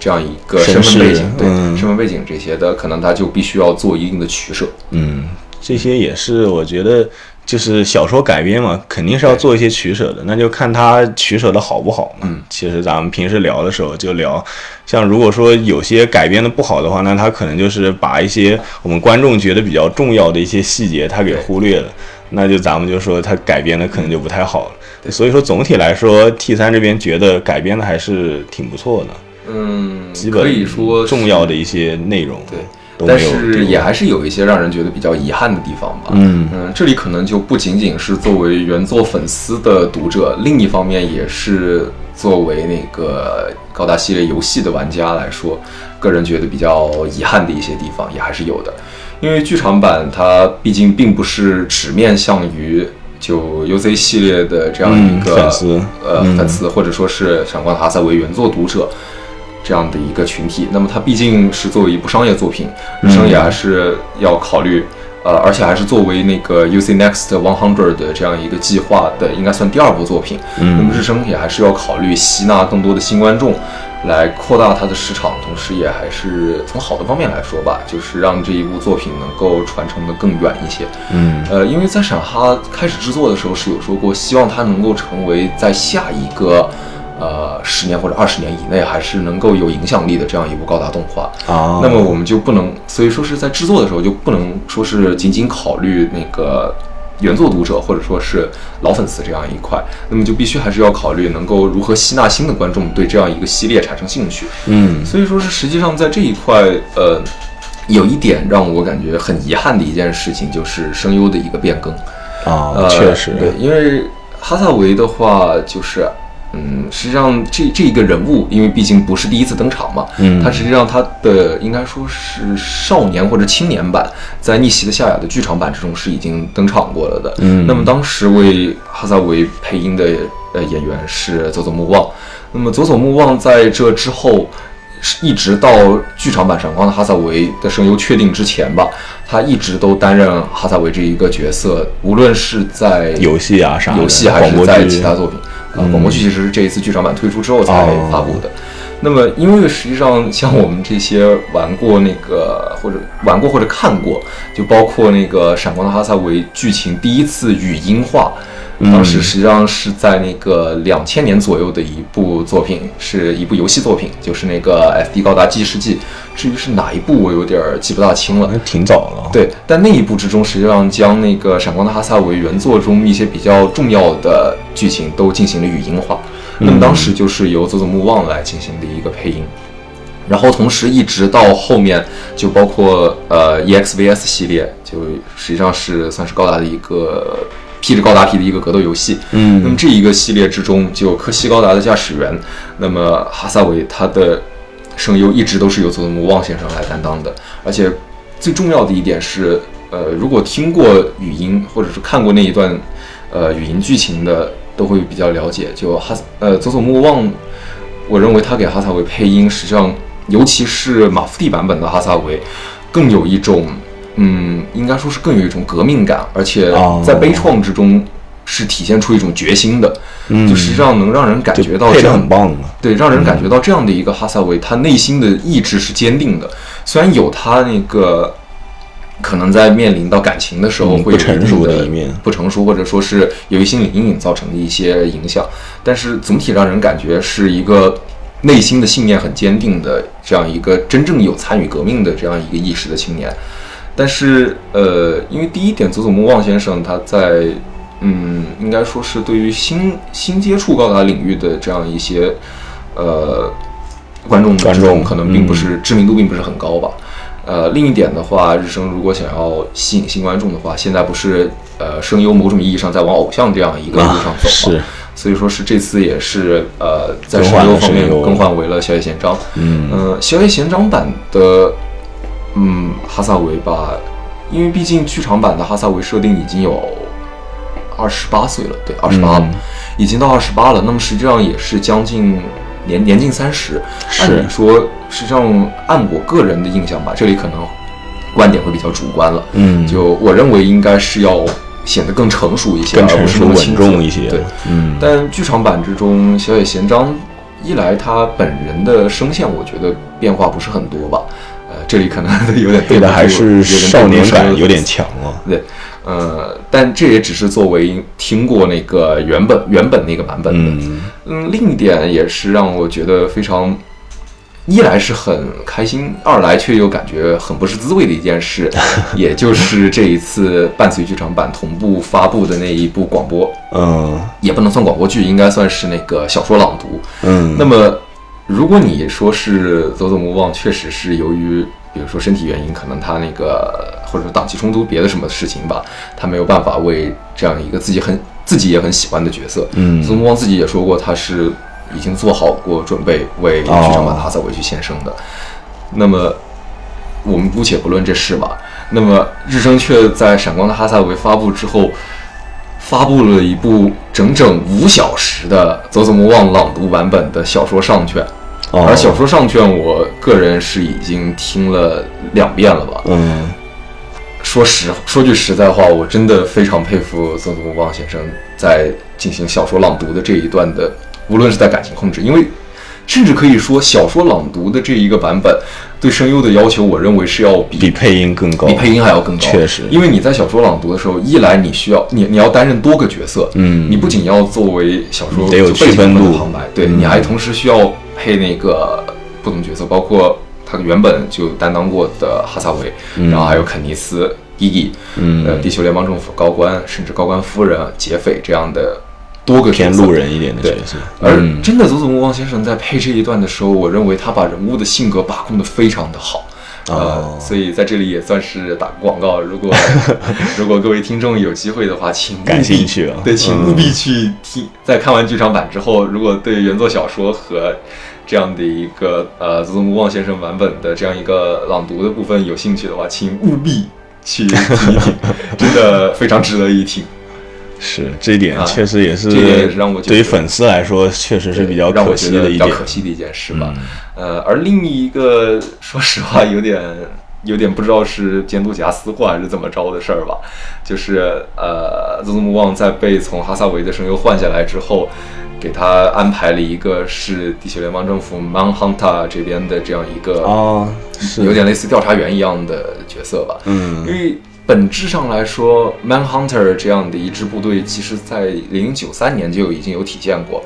这样一个身份背景，对、嗯。身份背景这些的，可能他就必须要做一定的取舍。嗯，这些也是我觉得就是小说改编嘛，肯定是要做一些取舍的，那就看他取舍的好不好嘛。嗯。其实咱们平时聊的时候就聊，像如果说有些改编的不好的话，那他可能就是把一些我们观众觉得比较重要的一些细节他给忽略了，那就咱们就说他改编的可能就不太好了。所以说总体来说，T 三这边觉得改编的还是挺不错的，嗯，基本可以说重要的一些内容对。但是也还是有一些让人觉得比较遗憾的地方吧。嗯嗯，这里可能就不仅仅是作为原作粉丝的读者，另一方面也是作为那个高达系列游戏的玩家来说，个人觉得比较遗憾的一些地方也还是有的。因为剧场版它毕竟并不是只面向于就 UZ 系列的这样一个、嗯粉丝呃嗯粉丝，或者说是闪光哈萨维原作读者。这样的一个群体，那么它毕竟是作为一部商业作品，日升也还是要考虑，呃，而且还是作为那个 UC Next One Hundred 的这样一个计划的，应该算第二部作品。嗯那么日升也还是要考虑吸纳更多的新观众，来扩大它的市场，同时也还是从好的方面来说吧，就是让这一部作品能够传承的更远一些。嗯呃，因为在闪哈开始制作的时候是有说过，希望它能够成为在下一个呃十年或者二十年以内还是能够有影响力的这样一部高达动画。啊，那么我们就不能，所以说是在制作的时候就不能说是仅仅考虑那个原作读者或者说是老粉丝这样一块，那么就必须还是要考虑能够如何吸纳新的观众对这样一个系列产生兴趣。嗯所以说是实际上在这一块，呃，有一点让我感觉很遗憾的一件事情就是声优的一个变更。啊，呃，确实，对，因为哈萨维的话就是。嗯，实际上这这一个人物，因为毕竟不是第一次登场嘛，嗯，他实际上他的应该说是少年或者青年版，在逆袭的夏亚的剧场版之中是已经登场过了的，嗯，那么当时为哈萨维配音的呃演员是佐佐木望，那么佐佐木望在这之后，一直到剧场版闪光的哈萨维的声优确定之前吧，他一直都担任哈萨维这一个角色，无论是在游戏啊啥，游戏还是在其他作品。啊，广播剧其实是这一次剧场版推出之后才发布的。那么，因为实际上像我们这些玩过那个或者玩过或者看过，就包括那个《闪光的哈萨维》剧情第一次语音化，当时实际上是在那个两千年左右的一部作品，是一部游戏作品，就是那个《SD 高达纪世纪》。至于是哪一部，我有点记不大清了。那挺早了。对，但那一部之中，实际上将那个《闪光的哈萨维》原作中一些比较重要的剧情都进行了语音化。那么当时就是由佐佐木望来进行的一个配音，然后同时一直到后面，就包括呃 EXVS 系列，就实际上是算是高达的一个披着高达皮的一个格斗游戏。嗯，那么这一个系列之中，就科西高达的驾驶员，那么哈萨维他的声优一直都是由佐佐木旺先生来担当的，而且最重要的一点是，呃，如果听过语音或者是看过那一段呃语音剧情的。都会比较了解，就哈呃佐佐木旺，我认为他给哈萨维配音，实际上尤其是马夫蒂版本的哈萨维，更有一种嗯，应该说是更有一种革命感，而且在悲怆之中是体现出一种决心的，就实际上能让人感觉到这样很棒对，让人感觉到这样的一个哈萨维，他内心的意志是坚定的，虽然有他那个。可能在面临到感情的时候，会有成熟的一面，不成熟，或者说是由于心理阴影造成的一些影响，但是总体让人感觉是一个内心的信念很坚定的这样一个真正有参与革命的这样一个意识的青年。但是，呃，因为第一点，佐佐木望先生他在，嗯，应该说是对于新新接触高达领域的这样一些，呃，观众观众可能并不是知名度并不是很高吧。呃，另一点的话，日升如果想要吸引新观众的话，现在不是呃声优某种意义上在往偶像这样一个路上走嘛？是，所以说是这次也是呃在声优方面更换为了小野贤章。嗯，呃，小野贤章版的嗯哈萨维吧，因为毕竟剧场版的哈萨维设定已经有二十八岁了，对，二十八了，已经到二十八了。那么实际上也是将近。年年近三十，按理说，实际上按我个人的印象吧，这里可能观点会比较主观了。嗯，就我认为应该是要显得更成熟一些，更成熟稳重一些。对，嗯。但剧场版之中，小野贤章一来他本人的声线，我觉得变化不是很多吧。呃，这里可能 有点对的，还是少年感有点强了。对。呃，但这也只是作为听过那个原本原本那个版本的。嗯，另一点也是让我觉得非常，一来是很开心，二来却又感觉很不是滋味的一件事，也就是这一次伴随剧场版同步发布的那一部广播。嗯，也不能算广播剧，应该算是那个小说朗读。嗯，那么如果你说是走走木望，确实是由于。比如说身体原因，可能他那个或者说档期冲突，别的什么事情吧，他没有办法为这样一个自己很自己也很喜欢的角色。嗯，孙光自己也说过，他是已经做好过准备为剧场版哈萨维去献声的。那么我们姑且不论这事吧。那么日升却在《闪光的哈萨维》发布之后，发布了一部整整五小时的走走木望朗读版本的小说上卷。而小说上卷，我个人是已经听了两遍了吧。嗯，说实说句实在话，我真的非常佩服佐佐木望先生在进行小说朗读的这一段的，无论是在感情控制，因为甚至可以说小说朗读的这一个版本对声优的要求，我认为是要比比配音更高，比配音还要更高。确实，因为你在小说朗读的时候，一来你需要你你要担任多个角色，嗯，你不仅要作为小说得有区分度旁白，对，你还同时需要。配那个不同角色，包括他原本就担当过的哈萨维，然后还有肯尼斯、伊伊，呃，地球联邦政府高官，甚至高官夫人、劫匪这样的多个偏路人一点的角色。而真的佐佐木望先生在配这一段的时候，我认为他把人物的性格把控的非常的好，呃，所以在这里也算是打个广告。如果 如果各位听众有机会的话，请感兴趣，对，请务必去听。在看完剧场版之后，如果对原作小说和这样的一个呃佐佐木望先生版本的这样一个朗读的部分有兴趣的话，请务必去 听一听，真的非常值得一听。是这一点确实也是，这点也是让我对于粉丝来说确实是比较可惜的一点，可惜的一件事吧。呃，而另一个说实话有点有点不知道是监督夹私货还是怎么着的事儿吧，就是呃，佐佐木望在被从哈萨维的声优换下来之后，给他安排了一个是地球联邦政府 Manhunter 这边的这样一个啊，是，有点类似调查员一样的角色吧。嗯，因为。本质上来说，Manhunter 这样的一支部队，其实在零零九三年就已经有体现过。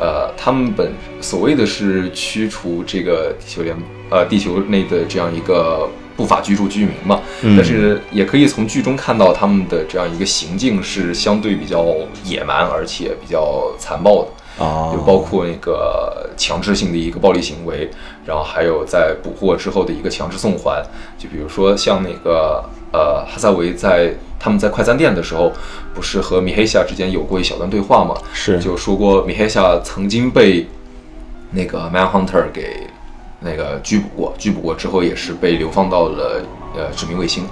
呃，他们本所谓的是驱除这个地球联呃地球内的这样一个不法居住居民嘛。但是也可以从剧中看到他们的这样一个行径是相对比较野蛮，而且比较残暴的。啊，就包括那个强制性的一个暴力行为，然后还有在捕获之后的一个强制送还。就比如说像那个。呃，哈萨维在他们在快餐店的时候，不是和米黑夏之间有过一小段对话吗？是，就说过米黑夏曾经被那个 Manhunter 给那个拘捕过，拘捕过之后也是被流放到了呃殖民卫星。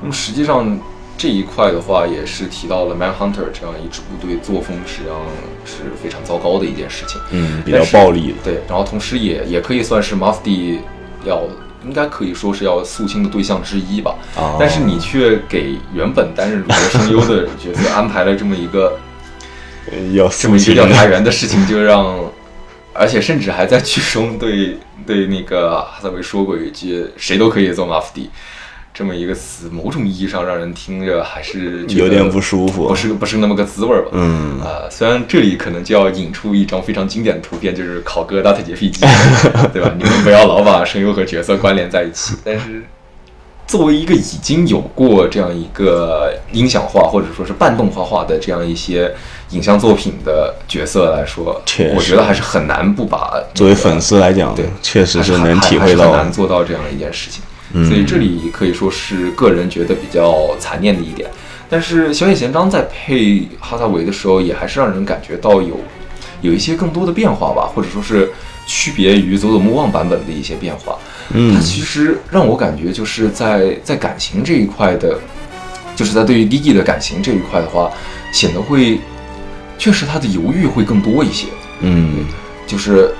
那么实际上这一块的话，也是提到了 Manhunter 这样一支部队作风实际上是非常糟糕的一件事情，嗯，比较暴力的。对，然后同时也也可以算是 Musty 要。应该可以说是要肃清的对象之一吧，但是你却给原本担任主角声优的角色安排了这么一个 要这么一个调查员的事情，就让，而且甚至还在剧中对对那个哈萨维说过一句，谁都可以做马夫蒂。这么一个词，某种意义上让人听着还是有点不舒服，不是不是那么个滋味吧？嗯啊，虽然这里可能就要引出一张非常经典的图片，就是考哥大特杰 P G，对吧？你们不要老把声优和角色关联在一起。但是作为一个已经有过这样一个音响化或者说是半动画化的这样一些影像作品的角色来说，确我觉得还是很难不把作为粉丝来讲，对，确实是能体会到，很难做到这样一件事情。所以这里可以说是个人觉得比较残念的一点，但是小野贤章在配哈萨维的时候，也还是让人感觉到有有一些更多的变化吧，或者说是区别于佐佐木望版本的一些变化。嗯，它其实让我感觉就是在在感情这一块的，就是在对于 Gigi 的感情这一块的话，显得会确实他的犹豫会更多一些。嗯，就是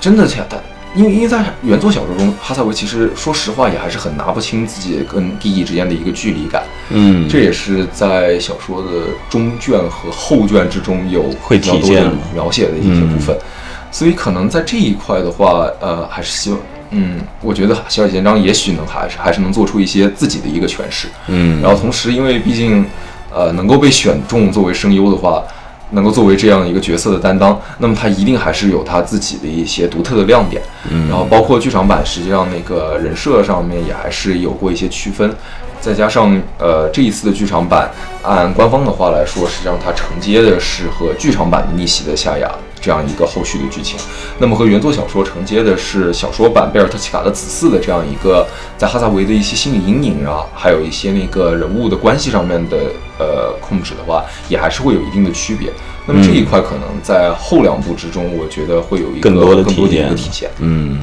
真的假的。因为因为在原作小说中，哈萨维其实说实话也还是很拿不清自己跟弟弟之间的一个距离感。嗯，这也是在小说的中卷和后卷之中有会体现描写的一些部分。所以可能在这一块的话，呃，还是希望，嗯，我觉得小野贤章也许能还是还是能做出一些自己的一个诠释。嗯，然后同时，因为毕竟，呃，能够被选中作为声优的话。能够作为这样一个角色的担当，那么他一定还是有他自己的一些独特的亮点。嗯，然后包括剧场版，实际上那个人设上面也还是有过一些区分。再加上呃这一次的剧场版，按官方的话来说，实际上它承接的是和剧场版的逆袭的夏亚这样一个后续的剧情。那么和原作小说承接的是小说版贝尔特奇卡的子嗣的这样一个在哈萨维的一些心理阴影啊，还有一些那个人物的关系上面的呃控制的话，也还是会有一定的区别。那么这一块可能在后两部之中，我觉得会有一个更多的体现。嗯，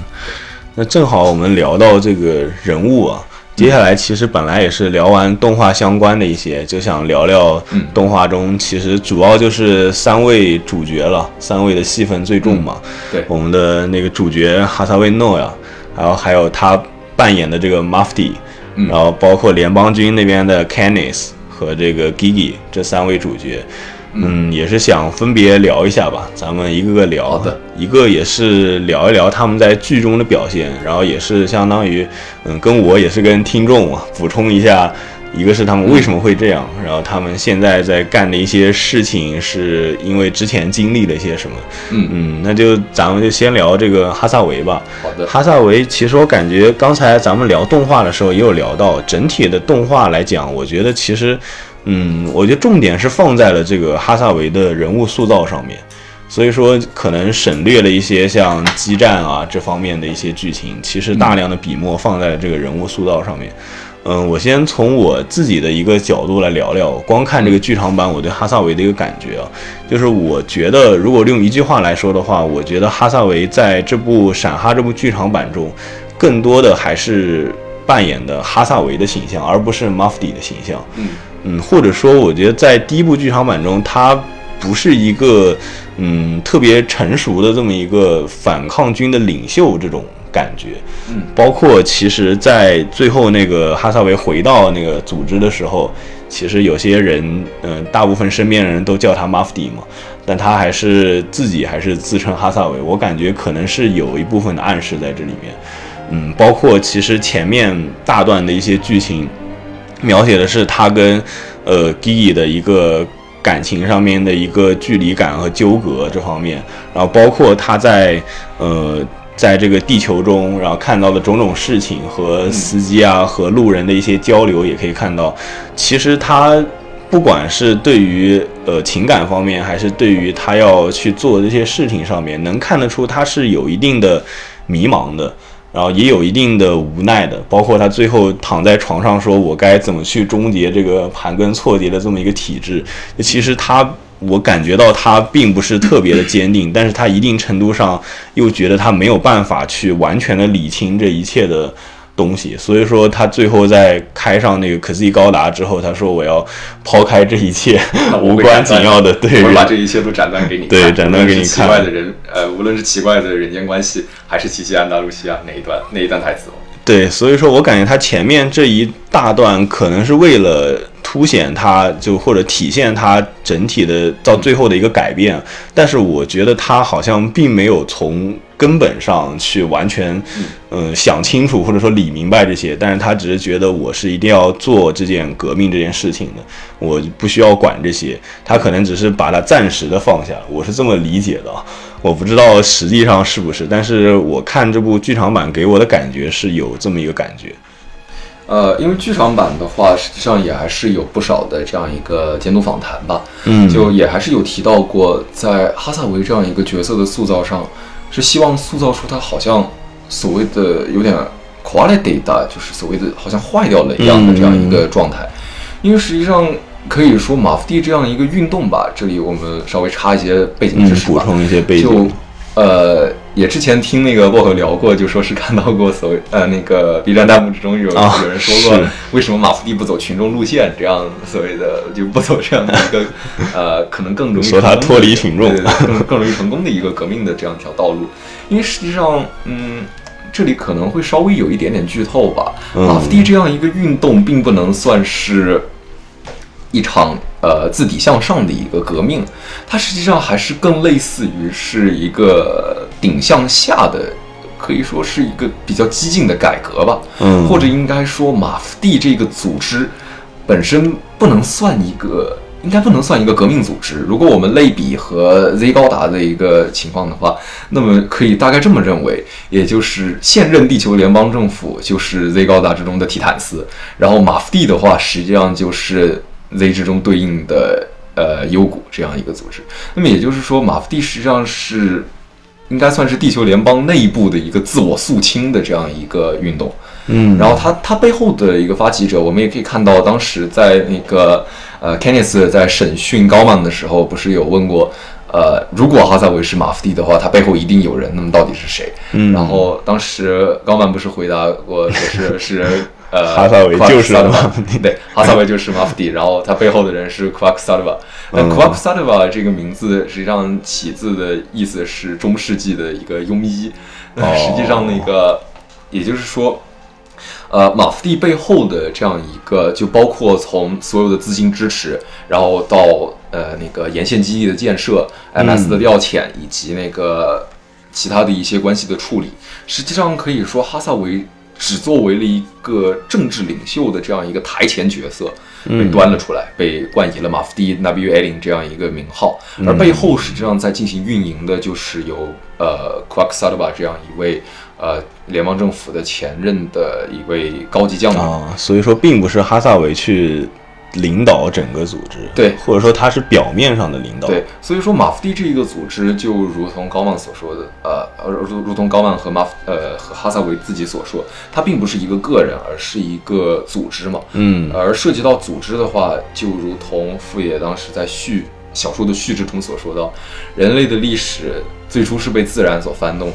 那正好我们聊到这个人物啊。接下来其实本来也是聊完动画相关的一些，就想聊聊动画中其实主要就是三位主角了，三位的戏份最重嘛。对，我们的那个主角哈萨维诺呀，然后还有他扮演的这个 Mufti，然后包括联邦军那边的 Canis 和这个 Gigi 这三位主角。嗯，也是想分别聊一下吧，咱们一个个聊。好的，一个也是聊一聊他们在剧中的表现，然后也是相当于，嗯，跟我也是跟听众啊补充一下，一个是他们为什么会这样，然后他们现在在干的一些事情是因为之前经历了一些什么。嗯嗯，那就咱们就先聊这个哈萨维吧。好的，哈萨维其实我感觉刚才咱们聊动画的时候也有聊到，整体的动画来讲，我觉得其实。嗯，我觉得重点是放在了这个哈萨维的人物塑造上面，所以说可能省略了一些像激战啊这方面的一些剧情，其实大量的笔墨放在了这个人物塑造上面。嗯，我先从我自己的一个角度来聊聊，光看这个剧场版，我对哈萨维的一个感觉啊，就是我觉得如果用一句话来说的话，我觉得哈萨维在这部闪哈这部剧场版中，更多的还是扮演的哈萨维的形象，而不是马夫迪的形象。嗯嗯，或者说，我觉得在第一部剧场版中，他不是一个嗯特别成熟的这么一个反抗军的领袖这种感觉。嗯，包括其实，在最后那个哈萨维回到那个组织的时候，其实有些人，嗯、大部分身边人都叫他马夫迪嘛，但他还是自己还是自称哈萨维。我感觉可能是有一部分的暗示在这里面。嗯，包括其实前面大段的一些剧情，描写的是他跟呃 Gigi 的一个感情上面的一个距离感和纠葛这方面，然后包括他在呃在这个地球中，然后看到的种种事情和司机啊和路人的一些交流，也可以看到，其实他不管是对于呃情感方面，还是对于他要去做的这些事情上面，能看得出他是有一定的迷茫的。然后也有一定的无奈的，包括他最后躺在床上说：“我该怎么去终结这个盘根错节的这么一个体制？”其实他，我感觉到他并不是特别的坚定，但是他一定程度上又觉得他没有办法去完全的理清这一切的东西，所以说他最后在开上那个可自己高达之后，他说：“我要抛开这一切 无关紧要的，对我把这一切都斩断给你看，对斩断给你看。奇怪的人，呃，无论是奇怪的人间关系，还是奇迹安达卢西亚那一段那一段台词。哦，对，所以说我感觉他前面这一大段可能是为了凸显他就或者体现他整体的到最后的一个改变，但是我觉得他好像并没有从根本上去完全，嗯、想清楚或者说理明白这些，但是他只是觉得我是一定要做这件革命这件事情的，我不需要管这些，他可能只是把它暂时的放下，我是这么理解的啊。我不知道实际上是不是，但是我看这部剧场版给我的感觉是有这么一个感觉。呃，因为剧场版的话，实际上也还是有不少的这样一个监督访谈吧，嗯就也还是有提到过，在哈萨维这样一个角色的塑造上，是希望塑造出他好像所谓的有点 quality 的，就是所谓的好像坏掉了一样的这样一个状态。因为实际上可以说马夫蒂这样一个运动吧，这里我们稍微插一些背景嗯知，识吧。补充一些背就景。呃，也之前听那个沃克聊过，就说是看到过所谓呃那个 B 站弹幕之中有、啊有人说过，为什么马夫蒂不走群众路线，这样所谓的就不走这样的一个 呃可能更容易说他脱离群众对对对更更容易成功的一个革命的这样一条道路，因为实际上嗯。这里可能会稍微有一点点剧透吧。嗯马夫蒂这样一个运动，并不能算是一场呃自底向上的一个革命，它实际上还是更类似于是一个顶向下的，可以说是一个比较激进的改革吧。嗯或者应该说马夫蒂这个组织本身不能算一个。应该不能算一个革命组织。如果我们类比和 Z 高达的一个情况的话，那么可以大概这么认为，也就是现任地球联邦政府就是 Z 高达之中的提坦斯，然后马夫蒂的话，实际上就是 Z 之中对应的呃幽谷这样一个组织。那么也就是说，马夫蒂实际上是应该算是地球联邦内部的一个自我肃清的这样一个运动。嗯，然后他他背后的一个发起者，我们也可以看到，当时在那个呃 Kenneth 在审讯高曼的时候，不是有问过，呃，如果哈萨维是马夫蒂的话，他背后一定有人，那么到底是谁？嗯然后当时高曼不是回答过，说是 是呃哈萨维就是库瓦克萨德瓦。马蒂对，哈萨维就是马夫蒂，然后他背后的人是库瓦克萨德瓦。但嗯。库瓦克萨德瓦这个名字实际上起自的意思是中世纪的一个庸医，那哦。实际上那个也就是说。呃，马夫蒂背后的这样一个，就包括从所有的资金支持，然后到呃那个沿线基地的建设、MS 的调遣，以及那个其他的一些关系的处理，实际上可以说哈萨维只作为了一个政治领袖的这样一个台前角色被端了出来，被冠以了马夫迪 Nabi Elin 这样一个名号，而背后实际上在进行运营的就是由呃 q u a k Sadova 这样一位呃联邦政府的前任的一位高级将领。啊，所以说并不是哈萨维去领导整个组织，对或者说他是表面上的领导，对，所以说马夫蒂这一个组织，就如同高曼所说的，呃，呃如如同高曼和马夫呃和哈萨维自己所说，他并不是一个个人，而是一个组织嘛。嗯而涉及到组织的话，就如同傅野当时在序小说的序志中所说到，人类的历史最初是被自然所翻动，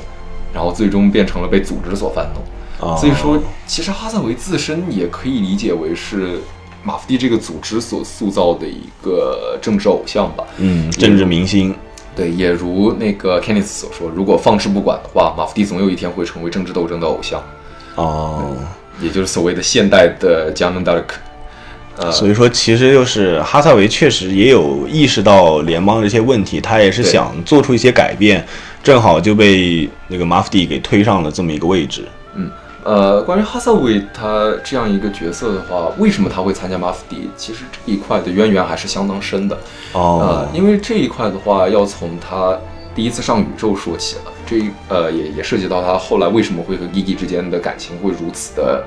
然后最终变成了被组织所翻动。啊，所以说，其实哈萨维自身也可以理解为是马夫蒂这个组织所塑造的一个政治偶像吧。嗯，政治明星，对，也如那个 Kenneth 所说，如果放置不管的话，马夫蒂总有一天会成为政治斗争的偶像，哦，也就是所谓的现代的加农达尔克。呃，所以说其实就是哈萨维确实也有意识到联邦这些问题，他也是想做出一些改变，正好就被那个马夫蒂给推上了这么一个位置。呃，关于哈萨维他这样一个角色的话，为什么他会参加马夫迪？其实这一块的渊源还是相当深的。哦呃，，因为这一块的话，要从他第一次上宇宙说起了。这呃也也涉及到他后来为什么会和 Gigi 之间的感情会如此的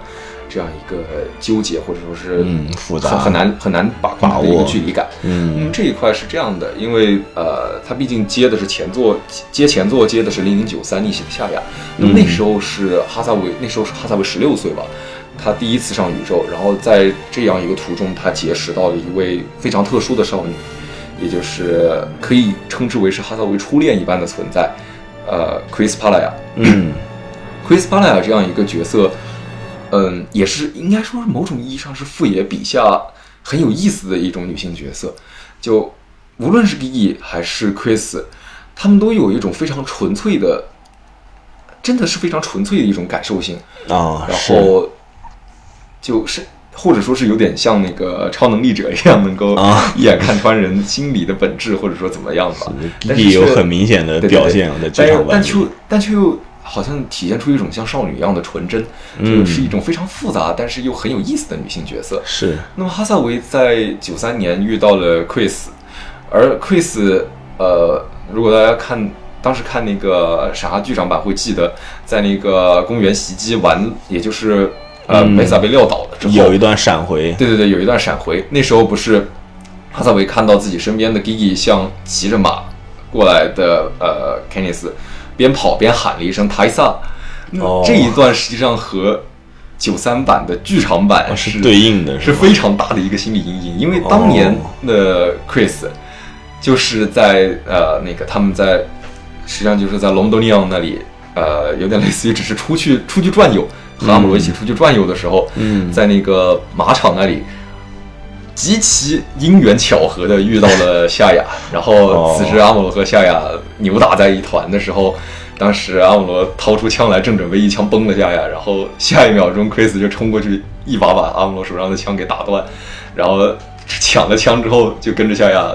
这样一个纠结，或者说是嗯复杂。很很难很难把控的一个距离感。嗯。嗯，这一块是这样的，因为呃，他毕竟接的是前作，接前作接的是零零九三逆袭的夏亚，那么那时候是哈萨维，那时候是哈萨维十六岁吧，他第一次上宇宙，然后在这样一个途中，他结识到了一位非常特殊的少女，也就是可以称之为是哈萨维初恋一般的存在，呃，Chris Palaya。嗯。Chris Palaya 这样一个角色，嗯，也是应该说是某种意义上是傅野笔下很有意思的一种女性角色。就无论是 Gigi 还是 Chris，他们都有一种非常纯粹的，真的是非常纯粹的一种感受性。然啊然后就是或者说是有点像那个超能力者一样，能够啊一眼看穿人心理的本质，或者说怎么样吧。但是有很明显的表现但却但却又好像体现出一种像少女一样的纯真，嗯。就是一种非常复杂但是又很有意思的女性角色。是。那么哈萨维在九三年遇到了 Chris，而 Chris 呃，如果大家看当时看那个啥剧场版会记得，在那个公园袭击完，也就是呃嗯。梅萨被撂倒了之后，有一段闪回，对对对，有一段闪回，那时候不是哈萨维看到自己身边的 Gigi 像骑着马过来的呃 Kenneth，边跑边喊了一声泰萨，那哦。这一段实际上和九三版的剧场版哦是对应的是吗非常大的一个心理阴影，因为当年的 Chris 就是在呃那个他们在实际上就是在隆多尼昂那里，呃，有点类似于只是出去出去转悠，和阿姆罗一起出去转悠的时候，嗯。在那个马场那里。极其因缘巧合的遇到了夏雅，然后哦。此时阿姆罗和夏雅扭打在一团的时候，当时阿姆罗掏出枪来，正准备一枪崩了夏雅，然后下一秒钟 Chris 就冲过去，一把把阿姆罗手上的枪给打断，然后抢了枪之后就跟着夏雅，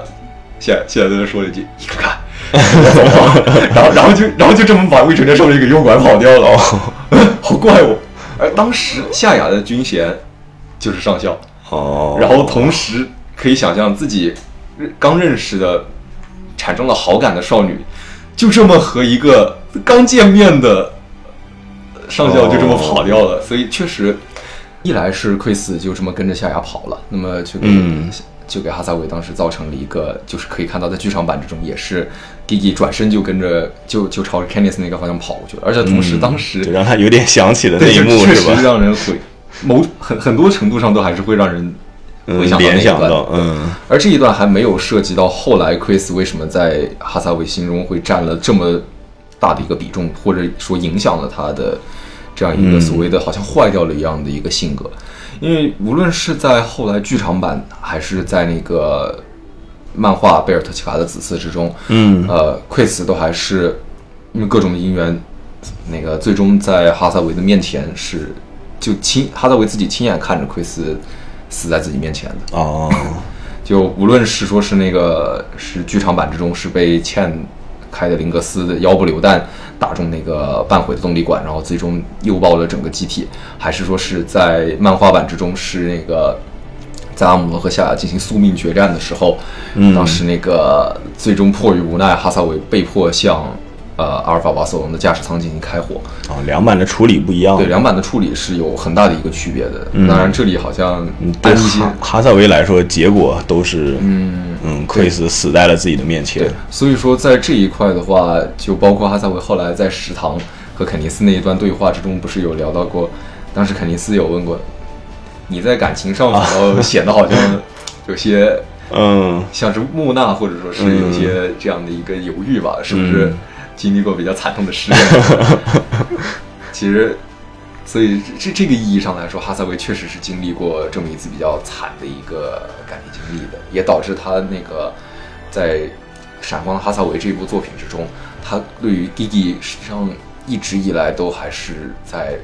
夏夏雅在那说了一句：“你看看。” 走吧，然后然后就然后就这么把未成年少女给诱拐跑掉了，好怪物。而当时夏雅的军衔就是上校，哦，然后同时可以想象自己刚认识的、产生了好感的少女，就这么和一个刚见面的上校就这么跑掉了，所以确实，一来是 Chris 就这么跟着夏雅跑了，那么就给、嗯。就给哈萨维当时造成了一个，就是可以看到在剧场版之中也是 Gigi 转身就跟着就就朝着 Kenneth 那个方向跑过去了，而且同时当时、就让他有点想起了那一幕确实是吧？让人会某很很多程度上都还是会让人回嗯，想到那联一段。想到，嗯而这一段还没有涉及到后来 Chris 为什么在哈萨维心中会占了这么大的一个比重，或者说影响了他的这样一个嗯所谓的好像坏掉了一样的一个性格。因为无论是在后来剧场版，还是在那个漫画贝尔特奇卡的子嗣之中，嗯呃，Chris 都还是因为各种因缘，那个最终在哈萨维的面前是就亲哈萨维自己亲眼看着 Chris 死在自己面前的。哦，就无论是说是那个是剧场版之中是被欠开的林格斯的腰部榴弹打中那个半毁的动力管，然后最终诱爆了整个机体，还是说是在漫画版之中是那个在阿姆罗和夏亚进行宿命决战的时候，嗯当时那个最终迫于无奈，哈萨维被迫向呃阿尔法瓦索隆的驾驶舱进行开火。哦，两版的处理不一样。对，两版的处理是有很大的一个区别的。当然，这里好像对哈哈萨维来说，结果都是嗯嗯，奎斯死在了自己的面前。对，所以说在这一块的话，就包括哈萨维后来在食堂和肯尼斯那一段对话之中，不是有聊到过？当时肯尼斯有问过，你在感情上，然后显得好像有些。嗯，像是木讷，或者说是有些这样的一个犹豫吧，是不是经历过比较惨痛的失恋？其实，所以这这个意义上来说，哈萨维确实是经历过这么一次比较惨的一个感情经历的，也导致他那个在《闪光的哈萨维》这部作品之中，他对于弟弟实际上一直以来都还是在。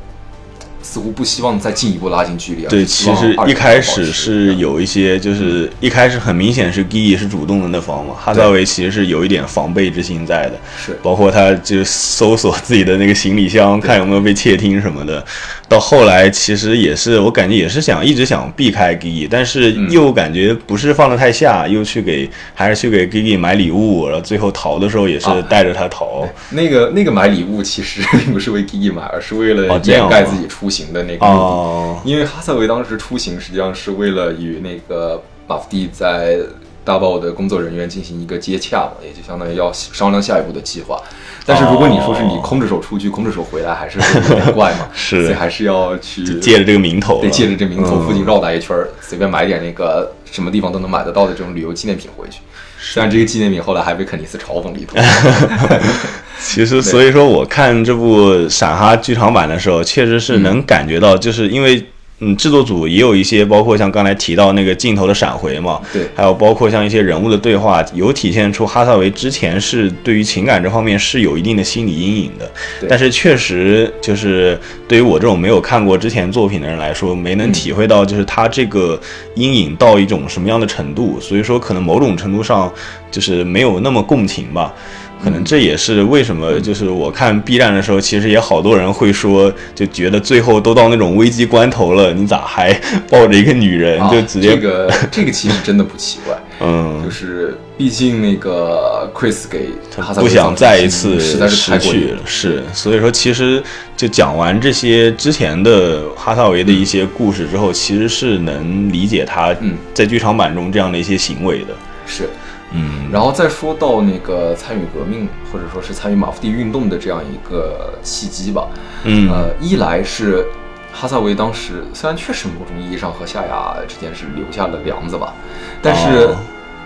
似乎不希望再进一步拉近距离啊。对，其实一开始是有一些，就是一开始很明显是 Gigi 是主动的那方嘛，哈萨维其实是有一点防备之心在的。是，包括他就搜索自己的那个行李箱，看有没有被窃听什么的。到后来其实也是，我感觉也是想一直想避开 Gigi，但是又感觉不是放得太下，又去给还是去给 Gigi 买礼物，然后最后逃的时候也是带着他逃。那个那个买礼物其实 并不是为 Gigi 买，而是为了掩盖自己出。行的那个目的，因为哈萨维当时出行实际上是为了与那个马夫蒂在大报的工作人员进行一个接洽嘛，也就相当于要商量下一步的计划。但是如果你说是你空着手出去，空着手回来，还是有点怪嘛。是，所以还是要去借着这个名头，对借着这名头附近绕达一圈，随便买点那个什么地方都能买得到的这种旅游纪念品回去。虽然这个纪念品后来还被肯尼斯嘲讽了一通。其实，所以说我看这部闪哈剧场版的时候，确实是能感觉到，就是因为嗯，制作组也有一些，包括像刚才提到那个镜头的闪回嘛，对，还有包括像一些人物的对话，有体现出哈萨维之前是对于情感这方面是有一定的心理阴影的。但是确实就是对于我这种没有看过之前作品的人来说，没能体会到就是他这个阴影到一种什么样的程度，所以说可能某种程度上就是没有那么共情吧。可能这也是为什么，就是我看 B 站的时候，其实也好多人会说，就觉得最后都到那种危机关头了，你咋还抱着一个女人就直接？这个 这个其实真的不奇怪，嗯，就是毕竟那个 Chris 给他不想再一次失去了，是，所以说其实就讲完这些之前的哈萨维的一些故事之后，其实是能理解他在剧场版中这样的一些行为的，是。嗯，然后再说到那个参与革命或者说是参与马夫蒂运动的这样一个契机吧，嗯，呃，一来是哈萨维当时虽然确实某种意义上和夏亚之间是留下了梁子吧，但是，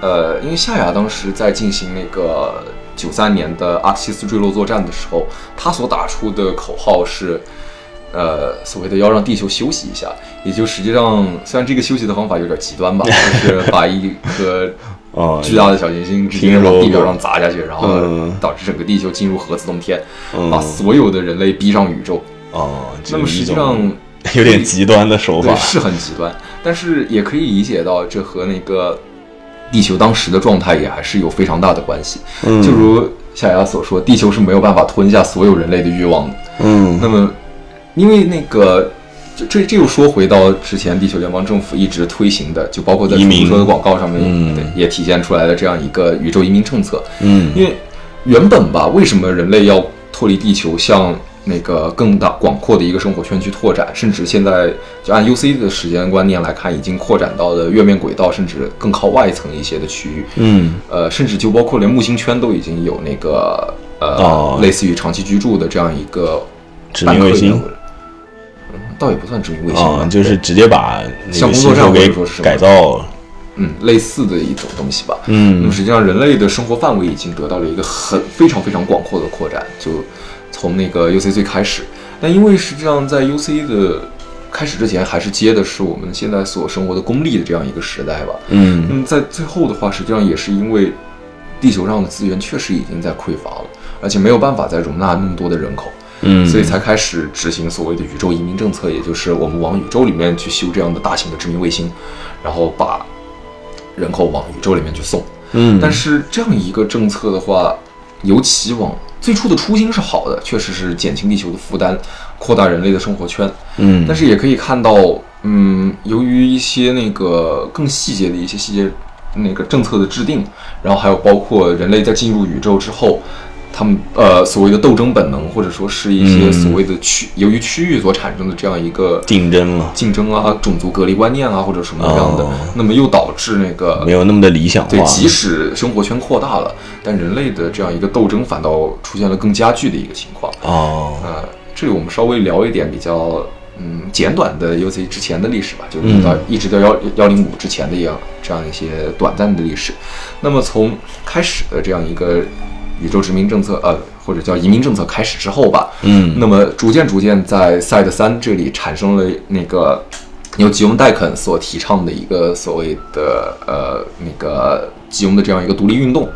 呃，因为夏亚当时在进行那个九三年的阿克西斯坠落作战的时候，他所打出的口号是，呃，所谓的要让地球休息一下，也就实际上虽然这个休息的方法有点极端吧，就是把一颗。哦，巨大的小行星直接往地表上砸下去，然后导致整个地球进入核子冬天，把所有的人类逼上宇宙。哦，那么实际上 有点极端的手法，是很极端，但是也可以理解到，这和那个地球当时的状态也还是有非常大的关系。嗯，就如夏雅所说，地球是没有办法吞下所有人类的欲望的。嗯，那么因为那个。这这这又说回到之前地球联邦政府一直推行的，就包括在出租车的广告上面也体现出来的这样一个宇宙移民政策。嗯，因为原本吧，为什么人类要脱离地球，向那个更大广阔的一个生活圈去拓展？甚至现在就按 U C 的时间观念来看，已经扩展到了月面轨道，甚至更靠外层一些的区域。嗯，呃，甚至就包括连木星圈都已经有那个呃，类似于长期居住的这样一个指明卫星。倒也不算殖民卫星，就是直接把像工作站给改造，嗯，类似的一种东西吧。嗯，那么实际上人类的生活范围已经得到了一个很非常非常广阔的扩展，就从那个 U C 最开始。但因为实际上在 U C 的开始之前，还是接的是我们现在所生活的功利的这样一个时代吧。嗯，那么在最后的话，实际上也是因为地球上的资源确实已经在匮乏了，而且没有办法再容纳那么多的人口。嗯，所以才开始执行所谓的宇宙移民政策，也就是我们往宇宙里面去修这样的大型的殖民卫星，然后把人口往宇宙里面去送。嗯，但是这样一个政策的话，尤其往最初的初心是好的，确实是减轻地球的负担，扩大人类的生活圈。嗯，但是也可以看到，嗯，由于一些那个更细节的一些细节，那个政策的制定，然后还有包括人类在进入宇宙之后。他们呃所谓的斗争本能，或者说是一些所谓的区、由于区域所产生的这样一个竞争了，竞争啊、种族隔离观念啊，或者什么样的，哦那么又导致那个没有那么的理想化对，。即使生活圈扩大了，但人类的这样一个斗争反倒出现了更加剧的一个情况。哦，呃，这里我们稍微聊一点比较嗯简短的 UC 之前的历史吧，就是一直到、一直到幺幺零五之前的一样这样一些短暂的历史。那么从开始的这样一个宇宙殖民政策，呃，或者叫移民政策开始之后吧，嗯那么逐渐逐渐在赛德三这里产生了那个由吉翁戴肯所提倡的一个所谓的呃那个吉翁的这样一个独立运动。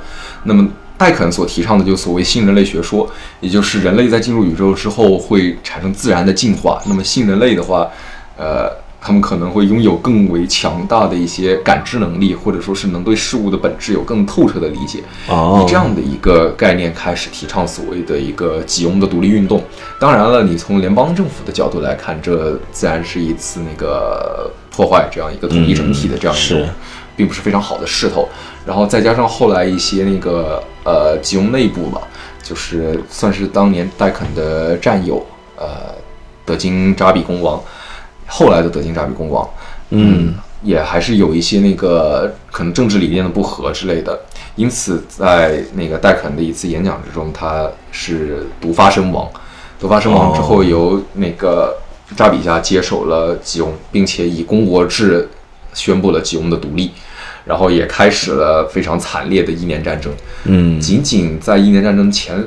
那么戴肯所提倡的就所谓新人类学说，也就是人类在进入宇宙之后会产生自然的进化。那么新人类的话，呃，他们可能会拥有更为强大的一些感知能力，或者说是能对事物的本质有更透彻的理解。哦以这样的一个概念开始提倡所谓的一个吉翁的独立运动。当然了，你从联邦政府的角度来看，这自然是一次那个破坏这样一个统一整体的这样一种是，并不是非常好的势头。然后再加上后来一些那个呃吉翁内部吧，就是算是当年戴肯的战友，呃，德金扎比公王，后来的德金扎比公王，嗯也还是有一些那个可能政治理念的不合之类的，因此在那个戴肯的一次演讲之中，他是毒发身亡。毒发身亡之后，哦由那个扎比家接手了吉翁，并且以公国制宣布了吉翁的独立，然后也开始了非常惨烈的一年战争。嗯仅仅在一年战争前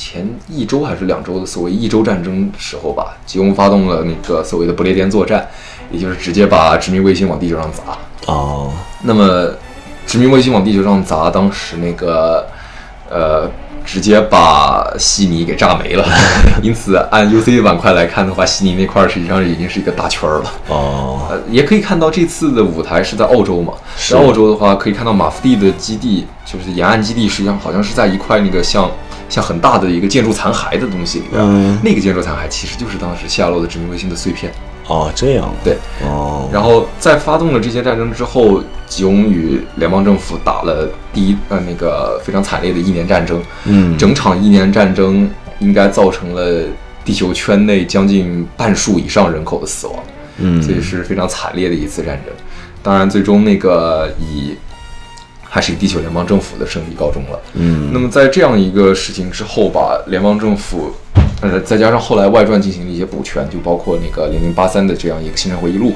前一周还是两周的所谓一周战争时候吧，吉翁发动了那个所谓的不列颠作战，也就是直接把殖民卫星往地球上砸。哦那么，殖民卫星往地球上砸，当时那个呃，直接把悉尼给炸没了。因此，按 UC 板块来看的话，悉尼那块儿实际上已经是一个大圈儿了。哦呃，也可以看到这次的舞台是在澳洲嘛，在澳洲的话，可以看到马夫地的基地，就是沿岸基地，实际上好像是在一块那个像像很大的一个建筑残骸的东西里边，嗯那个建筑残骸其实就是当时下落的殖民卫星的碎片。哦这样对，哦然后在发动了这些战争之后，吉翁与联邦政府打了第一呃那个非常惨烈的一年战争，嗯整场一年战争应该造成了地球圈内将近半数以上人口的死亡。嗯所以是非常惨烈的一次战争。当然，最终那个以还是以地球联邦政府的胜利告终了。嗯那么在这样一个事情之后吧，联邦政府，呃，再加上后来外传进行了一些补全，就包括那个零零八三的这样一个行程回忆录，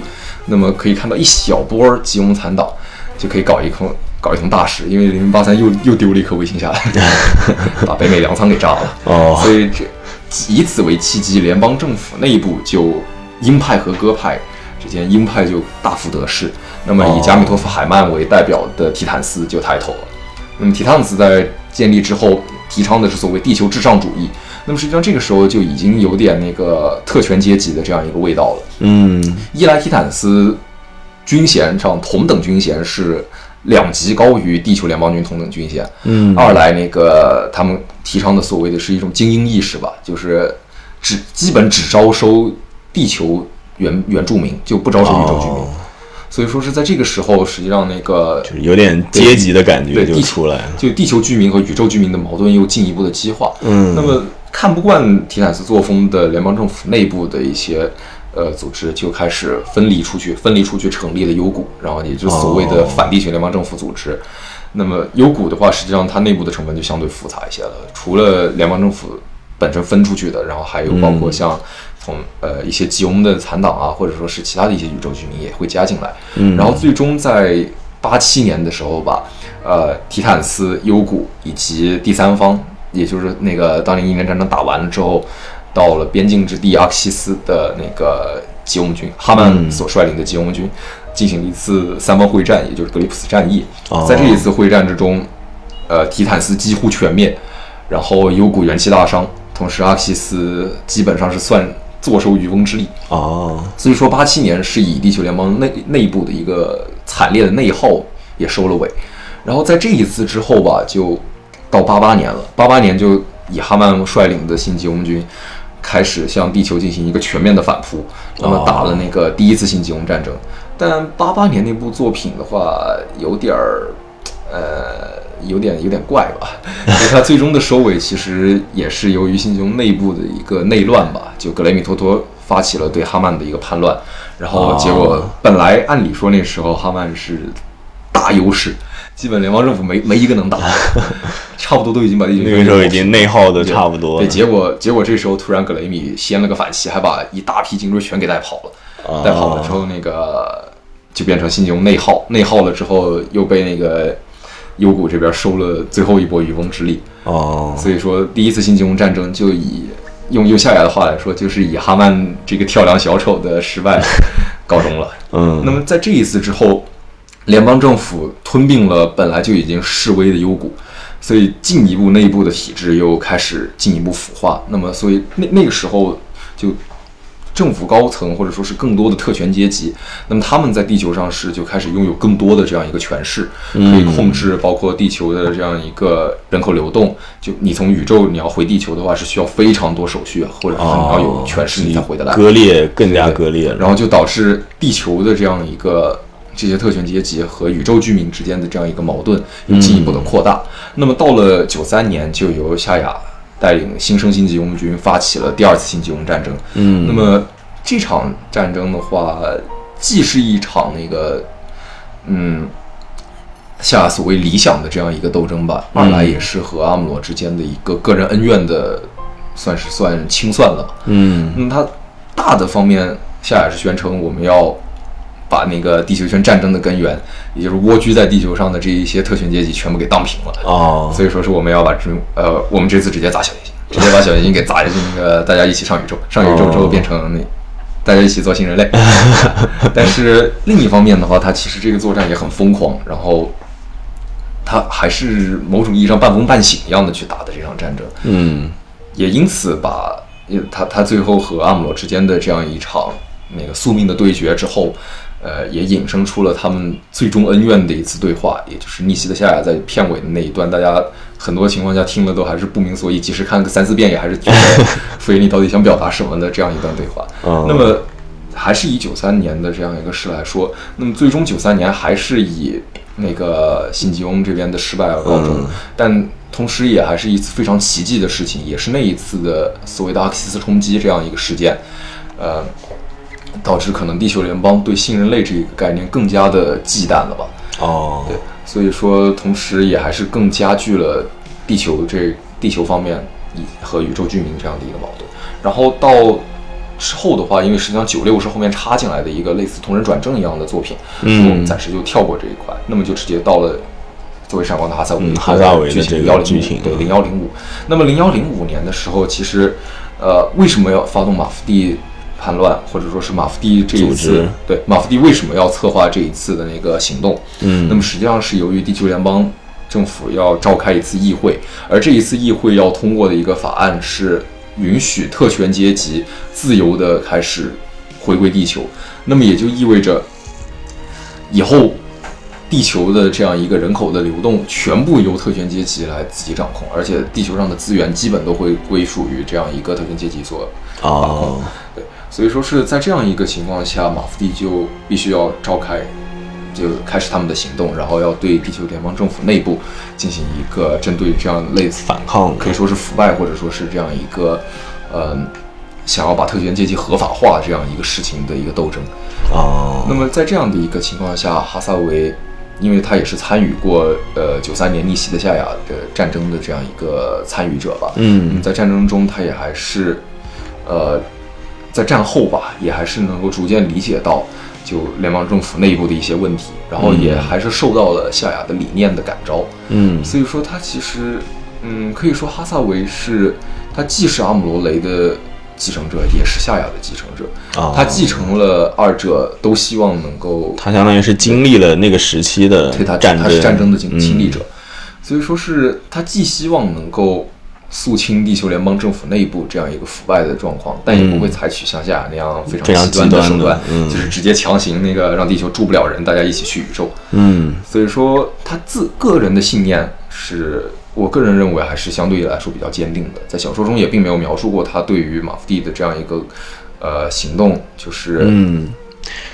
那么可以看到一小波吉翁残党就可以搞一通搞一通大事，因为零零八三又又丢了一颗卫星下来，把北美粮仓给炸了。哦所以这以此为契机，联邦政府内部就鹰派和鸽派之间，鹰派就大幅得势。那么以加米托夫海曼为代表的提坦斯就抬头了。那么提坦斯在建立之后，提倡的是所谓地球至上主义。那么实际上这个时候就已经有点那个特权阶级的这样一个味道了。嗯一来提坦斯军衔上同等军衔是两级高于地球联邦军同等军衔，嗯二来那个他们提倡的所谓的是一种精英意识吧，就是只基本只招收地球原原住民，就不招收宇宙居民。哦所以说是在这个时候，实际上那个就是有点阶级的感觉就出来了。就地球居民和宇宙居民的矛盾又进一步的激化。嗯那么看不惯提坦斯作风的联邦政府内部的一些呃组织就开始分离出去，分离出去成立了优谷，然后也就是所谓的哦反地球联邦政府组织。那么优谷的话，实际上它内部的成分就相对复杂一些了，除了联邦政府本身分出去的，然后还有包括像从呃一些吉翁的残党啊，或者说是其他的一些宇宙居民也会加进来。嗯然后最终在八七年的时候吧，呃，提坦斯、幽谷以及第三方，也就是那个当年一年战争打完了之后，到了边境之地阿克西斯的那个吉翁军，哈曼所率领的吉翁军，进行了一次三方会战，也就是格里普斯战役。哦在这一次会战之中，呃，提坦斯几乎全灭，然后幽谷元气大伤，同时阿克西斯基本上是算坐收渔翁之利。哦所以说，八七年是以地球联邦内内部的一个惨烈的内耗也收了尾。然后在这一次之后吧，就到八八年了。八八年就以哈曼率领的新吉翁军开始向地球进行一个全面的反扑，那么打了那个第一次新吉翁战争。但八八年那部作品的话，有点儿，呃，有点有点怪吧。所以他最终的收尾其实也是由于新穹内部的一个内乱吧，就格雷米托托发起了对哈曼的一个叛乱，然后结果本来按理说那时候哈曼是大优势，基本联邦政府没没一个能打，差不多都已经把地那个时候已经内耗的差不多对，了。结果结果这时候突然格雷米掀了个反旗，还把一大批精锐全给带跑了。啊带跑了之后，那个就变成星穹内耗，内耗了之后又被那个幽谷这边收了最后一波渔翁之利。哦，所以说，第一次新金融战争就以用用夏雅的话来说，就是以哈曼这个跳梁小丑的失败告终了。嗯，那么在这一次之后，联邦政府吞并了本来就已经示威的幽谷，所以进一步内部的体制又开始进一步腐化。那么，所以那那个时候就政府高层或者说是更多的特权阶级，那么他们在地球上是就开始拥有更多的这样一个权势，可以控制包括地球的这样一个人口流动。就你从宇宙你要回地球的话，是需要非常多手续啊，或者是你要有权势你才回得来。割裂更加割裂。然后就导致地球的这样一个这些特权阶级和宇宙居民之间的这样一个矛盾又进一步的扩大。那么到了九三年，就由夏雅带领新生星际佣军发起了第二次星际佣战争。嗯，那么这场战争的话，既是一场那个，嗯。夏雅所谓理想的这样一个斗争吧，二来也是和阿姆罗之间的一个个人恩怨的，算是算清算了。嗯那么他大的方面，夏雅是宣称我们要把那个地球圈战争的根源，也就是蜗居在地球上的这一些特权阶级全部给荡平了。哦，所以说是我们要把殖民，呃，我们这次直接砸小行星，直接把小行星给砸下去，那个大家一起上宇宙，上宇宙之后变成那。大家一起做新人类，但是另一方面的话，它其实这个作战也很疯狂，然后它还是某种意义上半疯半醒一样的去打的这场战争。嗯也因此把因为他他最后和阿姆罗之间的这样一场那个宿命的对决之后，呃，也引申出了他们最终恩怨的一次对话，也就是逆袭的夏亚在片尾的那一段，大家很多情况下听了都还是不明所以，即使看个三四遍也还是觉得傅园你到底想表达什么的这样一段对话。嗯那么还是以九三年的这样一个事来说，那么最终九三年还是以那个辛吉翁这边的失败而告终，嗯但同时也还是一次非常奇迹的事情，也是那一次的所谓的阿克西斯冲击这样一个事件，呃，导致可能地球联邦对新人类这个概念更加的忌惮了吧？哦，对，所以说同时也还是更加剧了地球这地球方面和宇宙居民这样的一个矛盾。然后到之后的话，因为实际上九六是后面插进来的一个类似同人转正一样的作品，嗯我们暂时就跳过这一块，那么就直接到了。作为闪光的哈萨维哈萨维的剧情这个幺零剧情对嗯零幺零五。那么零幺零五年的时候，其实呃为什么要发动马夫蒂叛乱，或者说是马夫蒂这一次对马夫蒂为什么要策划这一次的那个行动？嗯那么实际上是由于地球联邦政府要召开一次议会，而这一次议会要通过的一个法案是允许特权阶级自由的开始回归地球。那么也就意味着以后地球的这样一个人口的流动全部由特权阶级来自己掌控，而且地球上的资源基本都会归属于这样一个特权阶级所哦，对，所以说是在这样一个情况下，马夫蒂就必须要召开，就开始他们的行动，然后要对地球联邦政府内部进行一个针对这样类似反抗。可以说是腐败，或者说是这样一个，嗯、想要把特权阶级合法化这样一个事情的一个斗争。哦，那么在这样的一个情况下，哈萨维，因为他也是参与过呃九三年逆袭的夏亚的战争的这样一个参与者吧，嗯。在战争中他也还是，呃，在战后吧，也还是能够逐渐理解到就联邦政府内部的一些问题，然后也还是受到了夏雅的理念的感召，嗯。所以说他其实，嗯，可以说哈萨维是他既是阿姆罗雷的继承者，也是夏雅的继承者。哦他继承了二者都希望能够，他相当于是经历了那个时期的战争，他是战争的亲历者，所以说是他既希望能够肃清地球联邦政府内部这样一个腐败的状况，但也不会采取像夏亚那样非常极端的手段，嗯就是直接强行那个让地球住不了人，大家一起去宇宙。嗯所以说，他自个人的信念是我个人认为还是相对来说比较坚定的。在小说中也并没有描述过他对于马夫蒂的这样一个呃行动，就是嗯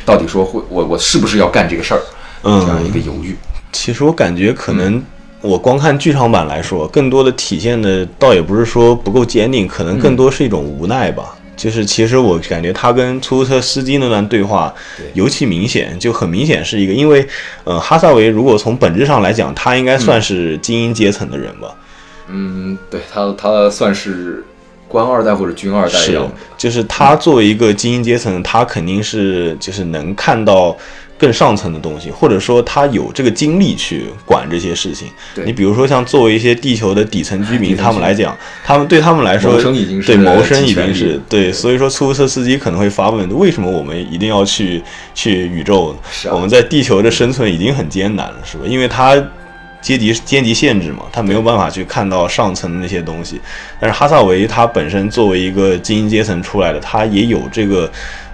到底说会我我是不是要干这个事儿，这样一嗯，个犹豫。其实我感觉可能我光看剧场版来说，更多的体现的倒也不是说不够坚定，可能更多是一种无奈吧。就是其实我感觉他跟出租车司机那段对话尤其明显，就很明显是一个，因为呃，哈萨维如果从本质上来讲，他应该算是精英阶层的人吧。嗯，对他，他算是官二代或者军二代一样的。就是他作为一个精英阶层，他肯定是就是能看到。更上层的东西，或者说他有这个精力去管这些事情。你比如说像作为一些地球的底层居民，他们来讲，他们对他们来说，对谋生已经是对。所以说，出租车司机可能会发问：为什么我们一定要去去宇宙？我们在地球的生存已经很艰难了，是吧？因为他阶级阶级限制嘛，他没有办法去看到上层的那些东西。但是哈萨维他本身作为一个精英阶层出来的，他也有这个。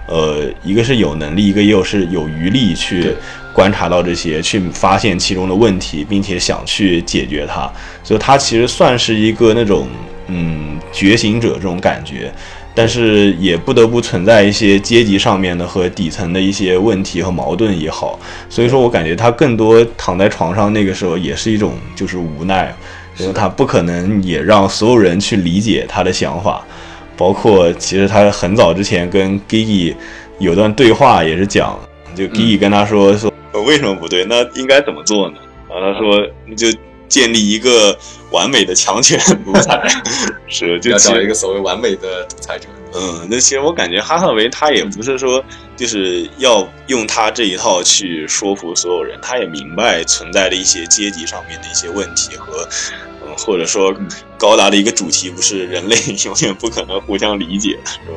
呃，一个是有能力，一个也有是有余力去观察到这些，去发现其中的问题，并且想去解决它。所以，他其实算是一个那种嗯觉醒者这种感觉，但是也不得不存在一些阶级上面的和底层的一些问题和矛盾也好。所以说我感觉他更多躺在床上那个时候也是一种就是无奈，就是他不可能也让所有人去理解他的想法。包括其实他很早之前跟 Gigi 有段对话，也是讲，就 Gigi 跟他说说为什么不对，那应该怎么做呢？然后他说你就建立一个完美的强权独裁，是就找一个所谓完美的独裁者。嗯，那其实我感觉哈萨维他也不是说就是要用他这一套去说服所有人，他也明白存在的一些阶级上面的一些问题和。或者说，高达的一个主题不是人类 永远不可能互相理解，是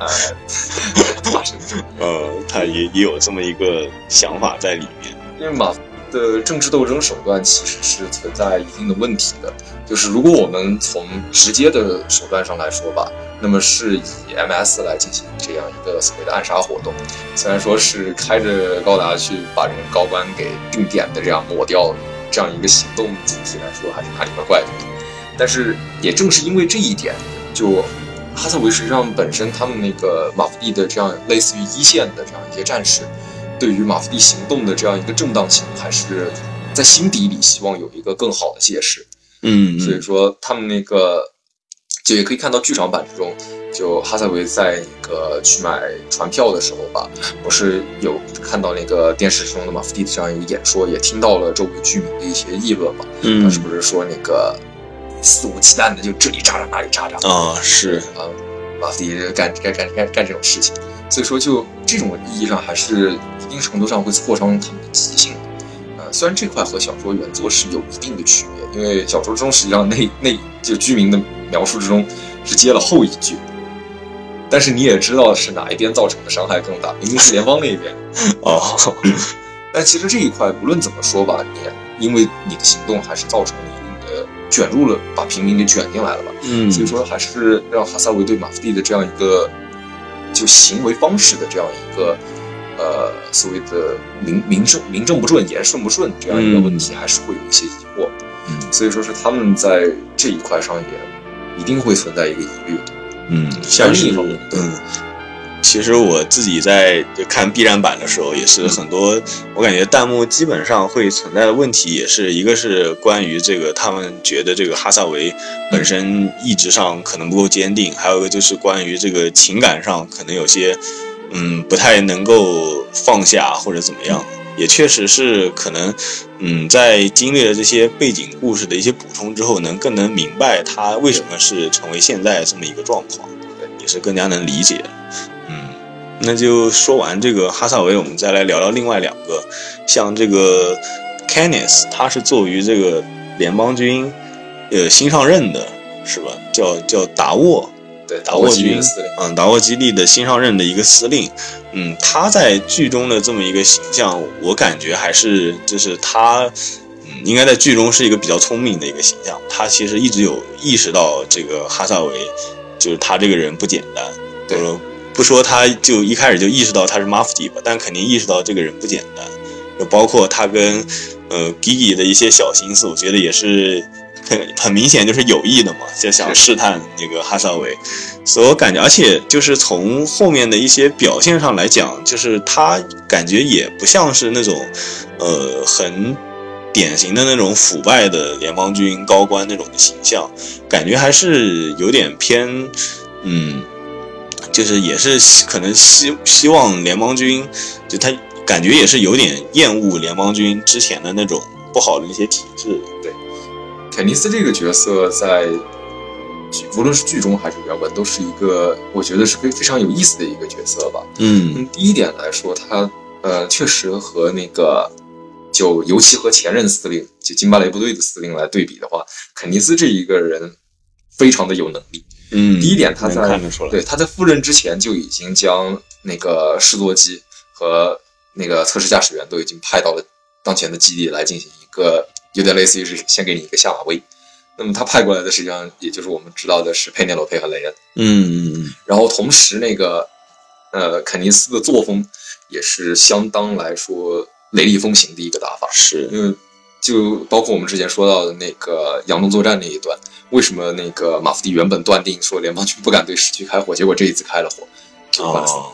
吧？呃，他也也有这么一个想法在里面。因为马的政治斗争手段其实是存在一定的问题的。就是如果我们从直接的手段上来说吧，那么是以 MS 来进行这样一个所谓的暗杀活动。虽然说是开着高达去把人高官给定点的这样抹掉，这样一个行动总体来说还是哪里怪怪的。但是也正是因为这一点，就哈萨维实际上本身他们那个马夫蒂的这样类似于一线的这样一些战士，对于马夫蒂行动的这样一个正当性，还是在心底里希望有一个更好的解释。嗯，所以说他们那个就也可以看到剧场版之中，就哈萨维在那个去买船票的时候吧，不是有看到那个电视中的马夫蒂的这样一个演说，也听到了周围居民的一些议论嘛。嗯，他是不是说那个？肆无忌惮的就这里炸炸那里炸炸啊，是啊，马夫蒂干干干干干这种事情，所以说就这种意义上还是一定程度上会挫伤他们的积极性。呃，虽然这块和小说原作是有一定的区别，因为小说中实际上那那就居民的描述之中是接了后一句，但是你也知道是哪一边造成的伤害更大，明明是联邦那一边哦。但其实这一块无论怎么说吧，你因为你的行动还是造成了。卷入了，把平民给卷进来了吧？嗯，所以说还是让哈萨维对马夫蒂的这样一个就行为方式的这样一个呃所谓的名名正名正不顺言顺不顺这样一个问题，还是会有一些疑惑。嗯，所以说是他们在这一块上也一定会存在一个疑虑。嗯，像是嗯。其实我自己在看 B 站版的时候，也是很多，我感觉弹幕基本上会存在的问题，也是一个是关于这个他们觉得这个哈萨维本身意志上可能不够坚定，还有一个就是关于这个情感上可能有些嗯不太能够放下或者怎么样，也确实是可能嗯在经历了这些背景故事的一些补充之后，能更能明白他为什么是成为现在这么一个状况，也是更加能理解。那就说完这个哈萨维，我们再来聊聊另外两个，像这个 Canis，他是作为这个联邦军，呃新上任的，是吧？叫叫达沃，对，达沃军，嗯，达沃基地的新上任的一个司令，嗯，他在剧中的这么一个形象，我感觉还是就是他，嗯，应该在剧中是一个比较聪明的一个形象，他其实一直有意识到这个哈萨维，就是他这个人不简单，对。不说他就一开始就意识到他是马夫迪吧，但肯定意识到这个人不简单。就包括他跟呃 Gigi 的一些小心思，我觉得也是很 很明显就是有意的嘛，就想试探那个哈萨维。所以我感觉，而且就是从后面的一些表现上来讲，就是他感觉也不像是那种呃很典型的那种腐败的联邦军高官那种的形象，感觉还是有点偏，嗯，就是也是可能希希望联邦军，就他感觉也是有点厌恶联邦军之前的那种不好的那些体制。对，肯尼斯这个角色在无论是剧中还是原文，都是一个我觉得是非非常有意思的一个角色吧。嗯，第一点来说，他呃确实和那个。就尤其和前任司令，就金巴雷部队的司令来对比的话，肯尼斯这一个人非常的有能力。嗯，第一点，他在出对他在赴任之前就已经将那个试座机和那个测试驾驶员都已经派到了当前的基地来进行一个有点类似于是先给你一个下马威。那么他派过来的实际上也就是我们知道的是佩内罗佩和雷恩。嗯嗯嗯。然后同时那个呃肯尼斯的作风也是相当来说。雷厉风行的一个打法，是因为就包括我们之前说到的那个扬东作战那一段，为什么那个马夫蒂原本断定说联邦军不敢对市区开火，结果这一次开了火，换了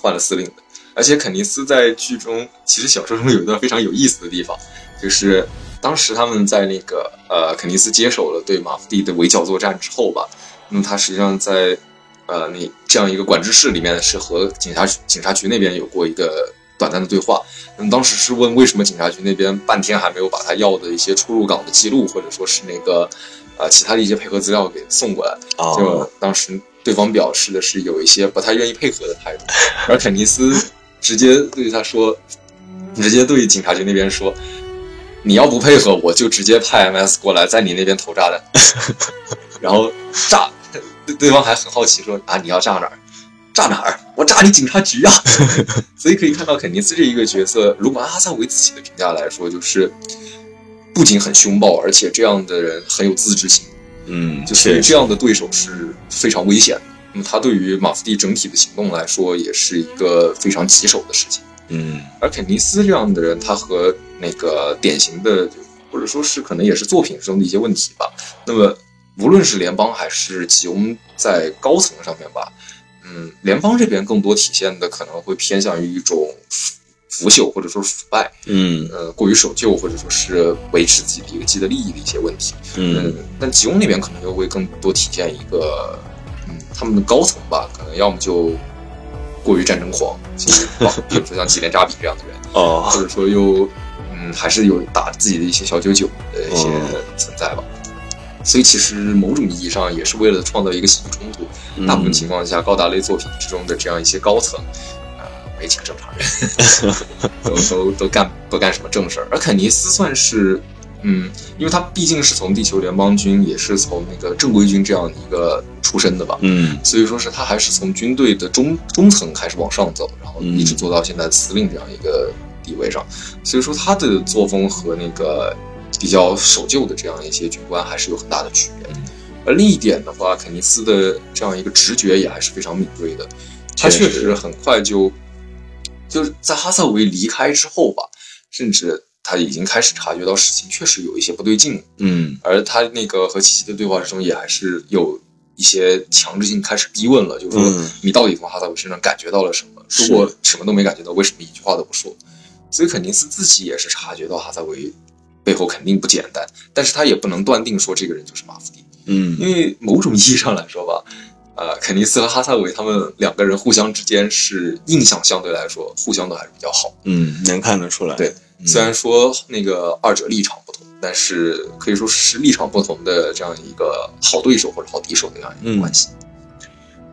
换了司令的。而且肯尼斯在剧中，其实小说中有一段非常有意思的地方，就是当时他们在那个呃肯尼斯接手了对马夫蒂的围剿作战之后吧，那么他实际上在呃那这样一个管制室里面是和警察警察局那边有过一个。短暂的对话，那么当时是问为什么警察局那边半天还没有把他要的一些出入港的记录，或者说是那个呃其他的一些配合资料给送过来。就当时对方表示的是有一些不太愿意配合的态度，而肯尼斯直接对他说，直接对警察局那边说，你要不配合，我就直接派 MS 过来在你那边投炸弹，然后炸。对方还很好奇说啊，你要炸哪儿？炸哪儿？我炸你警察局啊！所以可以看到肯尼斯这一个角色，如果阿萨维自己的评价来说，就是不仅很凶暴，而且这样的人很有自制性。嗯，就是这样的对手是非常危险的。那么他对于马夫蒂整体的行动来说，也是一个非常棘手的事情。嗯，而肯尼斯这样的人，他和那个典型的，或者说是可能也是作品中的一些问题吧。那么无论是联邦还是吉翁在高层上面吧。嗯，联邦这边更多体现的可能会偏向于一种腐朽或者说是腐败，嗯，呃，过于守旧或者说是维持自己的一个既得利益的一些问题，嗯，但吉翁那边可能又会更多体现一个，嗯，他们的高层吧，可能要么就过于战争狂，比如说像吉连扎比这样的人，哦，或者说又，嗯，还是有打自己的一些小九九的一些存在吧。所以其实某种意义上也是为了创造一个喜剧冲突。大部分情况下，高达类作品之中的这样一些高层，呃，没几个正常人，都都都干不干什么正事儿。而肯尼斯算是，嗯，因为他毕竟是从地球联邦军，也是从那个正规军这样一个出身的吧，嗯，所以说是他还是从军队的中中层开始往上走，然后一直做到现在司令这样一个地位上。所以说他的作风和那个。比较守旧的这样一些军官还是有很大的区别，而另一点的话，肯尼斯的这样一个直觉也还是非常敏锐的，他确实很快就就是在哈萨维离开之后吧，甚至他已经开始察觉到事情确实有一些不对劲，嗯，而他那个和琪琪的对话之中也还是有一些强制性开始逼问了，就是说你到底从哈萨维身上感觉到了什么？如果什么都没感觉到，为什么一句话都不说？所以肯尼斯自己也是察觉到哈萨维。背后肯定不简单，但是他也不能断定说这个人就是马夫蒂，嗯，因为某种意义上来说吧，呃，肯尼斯和哈萨维他们两个人互相之间是印象相对来说互相都还是比较好，嗯，能看得出来。对，虽然说那个二者立场不同，但是可以说是立场不同的这样一个好对手或者好敌手的这样一个关系。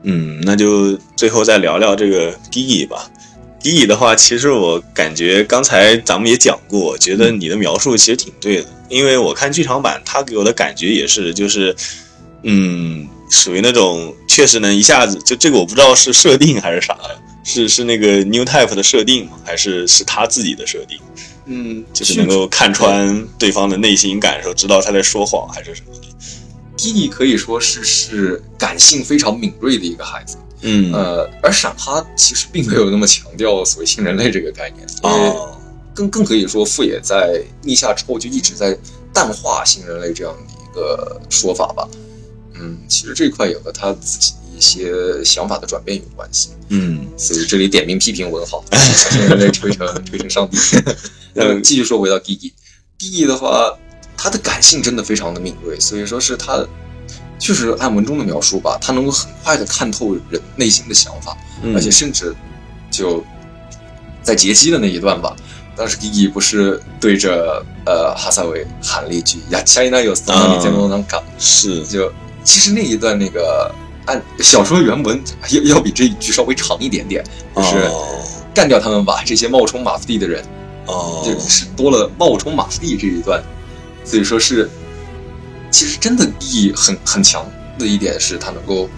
嗯，那就最后再聊聊这个 Gigi 吧。意义的话，其实我感觉刚才咱们也讲过，我觉得你的描述其实挺对的。因为我看剧场版，他给我的感觉也是，就是，嗯，属于那种确实能一下子就这个，我不知道是设定还是啥，是是那个 New Type 的设定吗？还是是他自己的设定？嗯，就是能够看穿对方的内心感受，知道他在说谎还是什么的。弟弟可以说是是感性非常敏锐的一个孩子。嗯呃，而闪哈其实并没有那么强调所谓新人类这个概念，因为更更可以说富野在逆下之后就一直在淡化新人类这样的一个说法吧。嗯，其实这块也和他自己一些想法的转变有关系。嗯，所以这里点名批评文豪，新人类吹成吹成上帝。嗯，继续说回到 Gigi，，Gigi 的话，他的感性真的非常的敏锐，所以说是他，确实按文中的描述吧，他能够很快的看透人内心的想法，嗯。而且甚至就在劫机的那一段吧，当时 Gigi 不是对着呃哈萨维喊了一句“呀，下一那有斯那你在诺能干”，是。就其实那一段那个按小说原文要要比这一句稍微长一点点，就是哦。干掉他们吧，这些冒充马夫蒂的人。哦。就是多了冒充马夫蒂这一段，所以说是，其实真的意义很很强的一点是，他能够，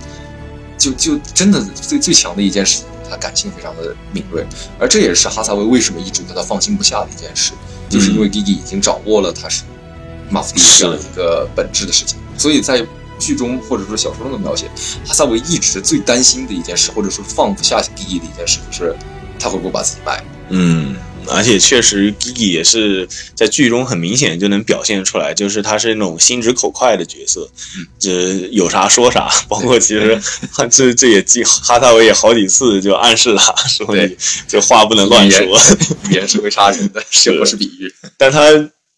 就就真的最最强的一件事，他感性非常的敏锐，而这也是哈萨维为什么一直对他放心不下的一件事，就是因为 Gigi 已经掌握了他是马斯蒂这样一个本质的事情，所以在剧中或者说小说中的描写，哈萨维一直最担心的一件事，或者说放不下 Gigi 的一件事，就是他会不会把自己卖了。嗯，而且确实，Gigi 也是在剧中很明显就能表现出来，就是他是那种心直口快的角色，嗯这有啥说啥。包括其实这这也记哈萨维也好几次就暗示他说对你这话不能乱说，语言是会杀人的，这不是比喻。但他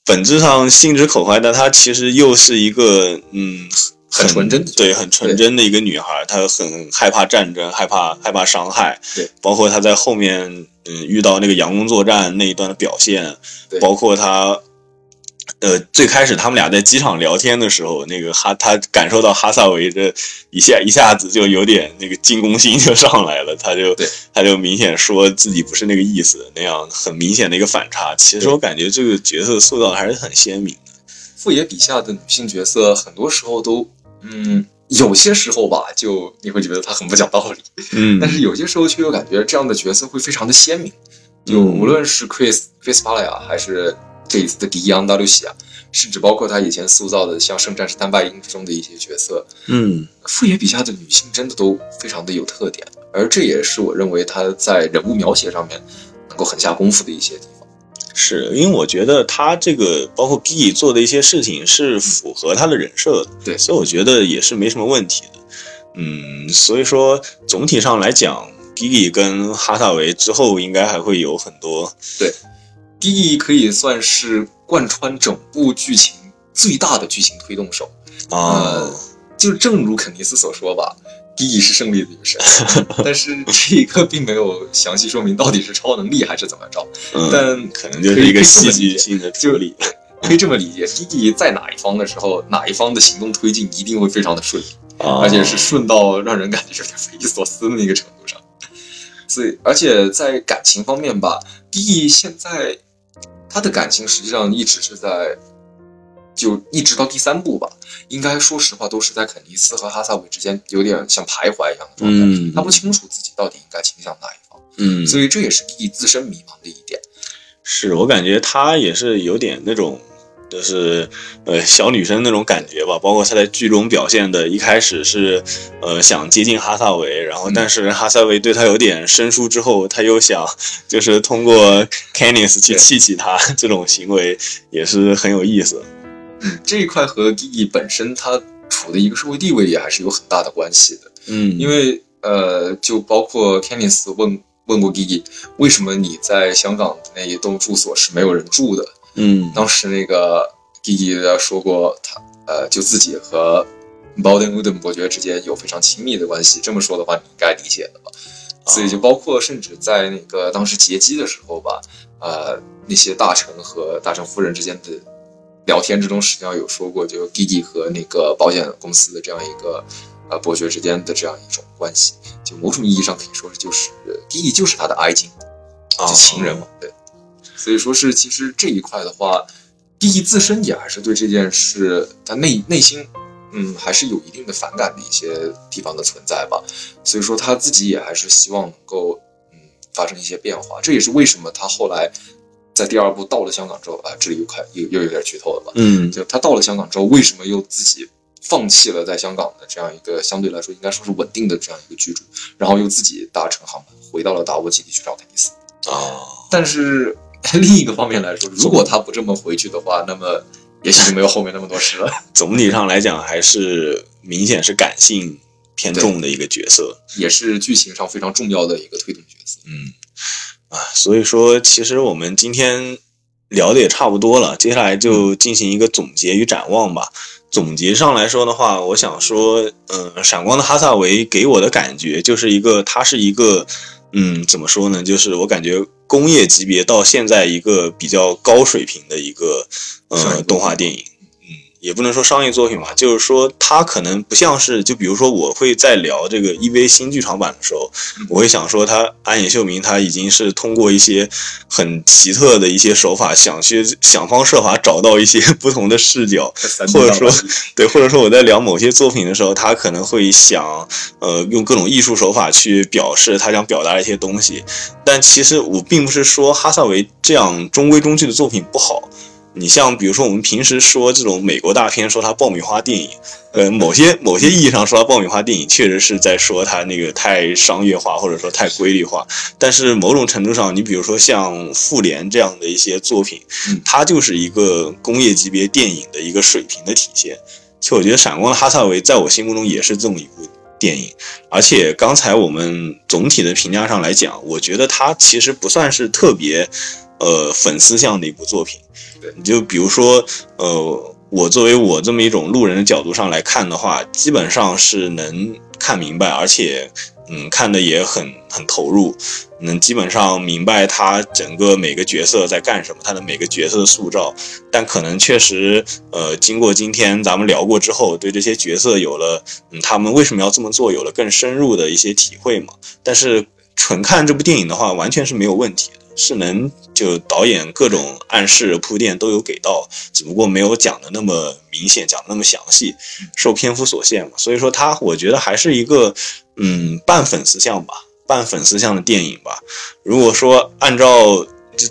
本质上心直口快，但他其实又是一个嗯。很纯真的对，很纯真的一个女孩，她很害怕战争，害怕害怕伤害，对，包括她在后面嗯遇到那个佯攻作战那一段的表现，对包括她呃最开始他们俩在机场聊天的时候，那个哈她感受到哈萨维的一下一下子就有点那个进攻心就上来了，她就对他就明显说自己不是那个意思，那样很明显的一个反差。其实我感觉这个角色塑造还是很鲜明的。傅爷笔下的女性角色，很多时候都，嗯，有些时候吧，就你会觉得他很不讲道理，嗯 但是有些时候却又感觉这样的角色会非常的鲜明。就嗯无论是 Chris Chris 巴拉雅，还是这一次的迪昂达鲁西啊，甚至包括他以前塑造的像《圣战士丹拜因》之中的一些角色，嗯傅野笔下的女性真的都非常的有特点，而这也是我认为他在人物描写上面能够很下功夫的一些地方。是因为我觉得他这个包括 Gigi 做的一些事情是符合他的人设的，对所以我觉得也是没什么问题的。嗯，所以说总体上来讲，Gigi 跟哈萨维之后应该还会有很多，D 可以算是贯穿整部剧情最大的剧情推动手。呃，就正如肯尼斯所说吧，D 是胜利的女神，但是这个并没有详细说明到底是超能力还是怎么着。嗯，但可能就是一个戏剧性的处理。可以这么理解，D 在哪一方的时候，哪一方的行动推进一定会非常的顺利。啊，而且是顺到让人感觉有点匪夷所思的那个程度上。所以，而且在感情方面吧，D 现在他的感情实际上一直是在，就一直到第三部吧，应该说实话都是在肯尼斯和哈萨韦之间有点像徘徊一样的状态。嗯他不清楚自己到底应该倾向哪一方，嗯，所以这也是 D 自身迷茫的一点。是我感觉他也是有点那种，就是呃小女生那种感觉吧。包括他在剧中表现的，一开始是呃想接近哈萨维，然后嗯但是哈萨维对他有点生疏之后，他又想就是通过 Canis 去气气他，这种行为也是很有意思。嗯，这一块和 D 本身他处的一个社会地位也还是有很大的关系的。嗯，因为呃，就包括 Kenneth 问问过 Gigi，为什么你在香港的那一栋住所是没有人住的？嗯当时那个 Gigi 说过他，呃，就自己和 Bowden Wooden 伯爵之间有非常亲密的关系。这么说的话，你应该理解的吧？所以就包括甚至在那个当时劫机的时候吧，呃，那些大臣和大臣夫人之间的聊天之中，实际上有说过，就 Gigi 和那个保险公司的这样一个呃伯爵之间的这样一种关系，就某种意义上可以说是就是 Gigi 就是他的爱情，就情人嘛，对。所以说是其实这一块的话，Gigi 自身也还是对这件事他内内心。嗯，还是有一定的反感的一些地方的存在吧，所以说他自己也还是希望能够嗯发生一些变化，这也是为什么他后来在第二部到了香港之后啊，这里又快又又有点剧透了吧？嗯就他到了香港之后，为什么又自己放弃了在香港的这样一个相对来说应该说是稳定的这样一个居住，然后又自己搭乘航班回到了达沃基地去找肯尼斯？啊，但是 另一个方面来说，如果他不这么回去的话，那么也许就没有后面那么多事了。总体上来讲还是明显是感性偏重的一个角色。也是剧情上非常重要的一个推动角色。嗯，啊，所以说其实我们今天聊的也差不多了，接下来就进行一个总结与展望吧。总结上来说的话，我想说，嗯，闪光的哈萨维给我的感觉就是一个，它是一个，嗯，怎么说呢？就是我感觉工业级别到现在一个比较高水平的一个，呃，动画电影。也不能说商业作品吧，就是说它可能不像是，就比如说我会在聊这个 EV 新剧场版的时候，我会想说他安野秀明他已经是通过一些很奇特的一些手法，想去想方设法找到一些 不同的视角，或者说对，或者说我在聊某些作品的时候，他可能会想呃用各种艺术手法去表示他想表达一些东西，但其实我并不是说哈萨维这样中规中矩的作品不好。你像比如说我们平时说这种美国大片，说它爆米花电影，呃，某些某些意义上说它爆米花电影，确实是在说它那个太商业化或者说太规律化。但是某种程度上，你比如说像《复联》这样的一些作品，它就是一个工业级别电影的一个水平的体现。其实我觉得《闪光的哈萨维》在我心目中也是这么一部电影。而且刚才我们总体的评价上来讲，我觉得它其实不算是特别。呃，粉丝向的一部作品，你就比如说，呃，我作为我这么一种路人的角度上来看的话，基本上是能看明白，而且，嗯，看的也很很投入，能基本上明白他整个每个角色在干什么，他的每个角色的塑造。但可能确实，呃，经过今天咱们聊过之后，对这些角色有了，嗯，他们为什么要这么做，有了更深入的一些体会嘛。但是纯看这部电影的话，完全是没有问题的。是能就导演各种暗示铺垫都有给到，只不过没有讲的那么明显，讲的那么详细，受篇幅所限嘛。所以说他我觉得还是一个嗯半粉丝向吧，半粉丝向的电影吧。如果说按照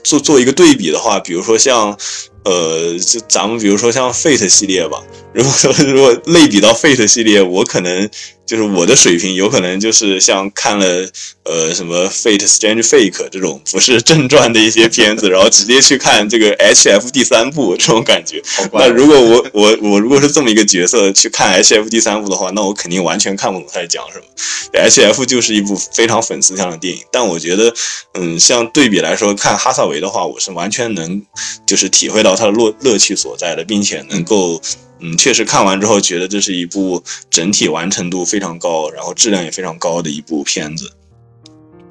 做做一个对比的话，比如说像呃就咱们比如说像 Fate 系列吧，如果说如果类比到 Fate 系列，我可能。就是我的水平有可能就是像看了呃什么《Fate Strange Fake》这种不是正传的一些片子，然后直接去看这个 H.F 第三部这种感觉。那如果我我我如果是这么一个角色去看 H.F 第三部的话，那我肯定完全看不懂他在讲什么。H.F 就是一部非常粉丝向的电影，但我觉得嗯，像对比来说看哈萨维的话，我是完全能就是体会到他的乐乐趣所在的，并且能够。嗯，确实看完之后觉得这是一部整体完成度非常高，然后质量也非常高的一部片子。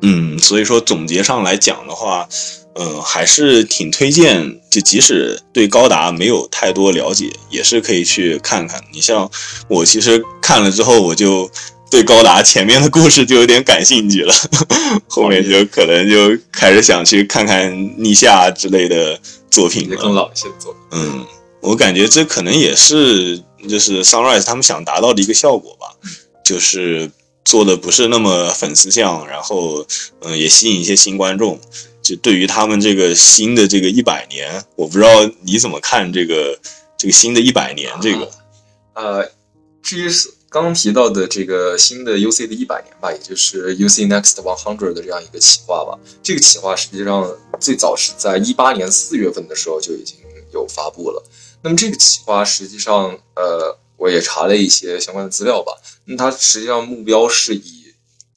嗯，所以说总结上来讲的话，嗯，还是挺推荐，就即使对高达没有太多了解，也是可以去看看。你像我其实看了之后，我就对高达前面的故事就有点感兴趣了，后面就可能就开始想去看看逆夏之类的作品了，更老一些的作品。嗯。我感觉这可能也是就是 Sunrise 他们想达到的一个效果吧，就是做的不是那么粉丝向，然后嗯也吸引一些新观众。就对于他们这个新的这个一百年，我不知道你怎么看这个这个新的一百年这个。呃，至于刚刚提到的这个新的 UC 的一百年吧，也就是 UC Next One Hundred 的这样一个企划吧，这个企划实际上最早是在一八年四月份的时候就已经有发布了。那么这个企划实际上，呃，我也查了一些相关的资料吧。那它实际上目标是以，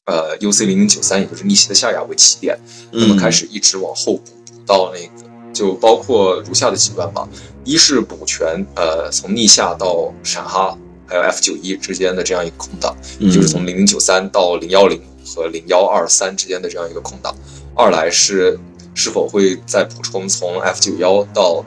呃，U C 零零九三，也就是逆袭的夏亚为起点，那么开始一直往后补补到那个，就包括如下的几段吧。一是补全，呃，从逆夏到闪哈，还有 F 九一之间的这样一个空档，就是从零零九三到零幺零和零幺二三之间的这样一个空档。二来是是否会再补充从 F 九幺到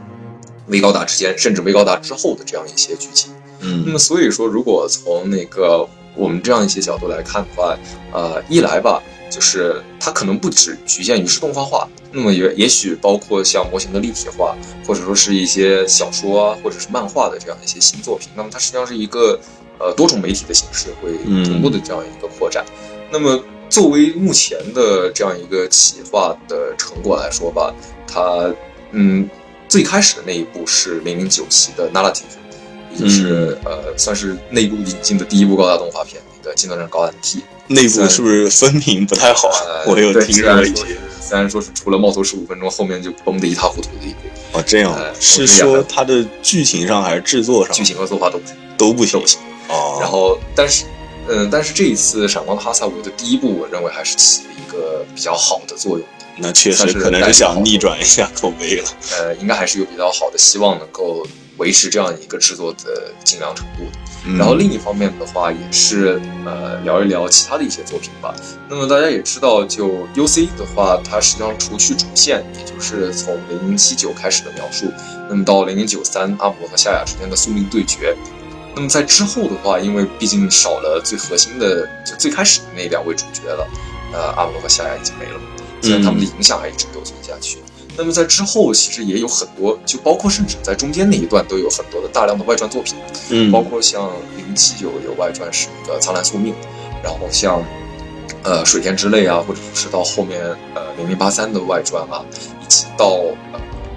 微高达之间，甚至微高达之后的这样一些剧情，嗯，那么所以说，如果从那个我们这样一些角度来看的话，呃，一来吧，就是它可能不只局限于是动画化，那么也也许包括像模型的立体化，或者说是一些小说啊，或者是漫画的这样一些新作品，那么它实际上是一个呃多种媒体的形式会同步的这样一个扩展。那么作为目前的这样一个企划的成果来说吧，它嗯。最开始的那一部是零零九七的《Narrative》，也就是呃，算是内部引进的第一部高达动画片，那个《金德镇高达 T》。内部是不是分明不太好？我有听说一些，虽然说是除了冒头十五分钟，后面就崩得一塌糊涂的一部。哦，这样是说它的剧情上还是制作上？剧情和作画都都不行。哦。然后，但是，嗯，但是这一次《闪光的哈萨维》的第一部，我认为还是起了一个比较好的作用的。那确实可能是想逆转一下口碑了。呃，应该还是有比较好的希望能够维持这样一个制作的精良程度的。然后另一方面的话，也是呃聊一聊其他的一些作品吧。那么大家也知道，就 U C 的话，它实际上除去主线，也就是从零零七九开始的描述，那么到零零九三阿姆罗和夏亚之间的宿命对决。那么在之后的话，因为毕竟少了最核心的，就最开始的那两位主角了，呃，阿姆罗和夏亚已经没了，虽然他们的影响还一直留存下去。那么在之后，其实也有很多，就包括甚至在中间那一段都有很多的大量的外传作品，嗯，包括像零七九有外传是那个苍兰宿命，然后像呃水天之泪啊，或者是到后面呃零零八三的外传啊，以及到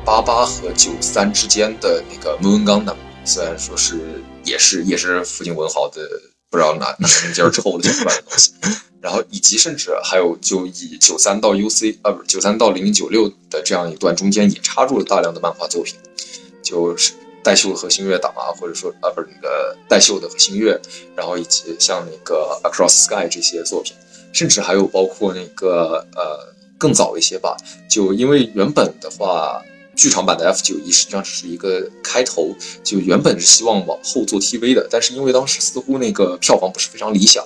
八八和九三之间的那个 Moon Gundam，虽然说是也是也是附近文豪的不知道哪哪根筋抽的出来的东西。然后以及甚至还有就以九三到 U C 啊不是九三到零零九六的这样一段中间也插入了大量的漫画作品，就是带秀和星月党啊，或者说啊不是那个带秀的和星月，然后以及像那个 Across Sky 这些作品，甚至还有包括那个呃更早一些吧，就因为原本的话剧场版的 F 九一实际上只是一个开头，就原本是希望往后做 TV 的，但是因为当时似乎那个票房不是非常理想。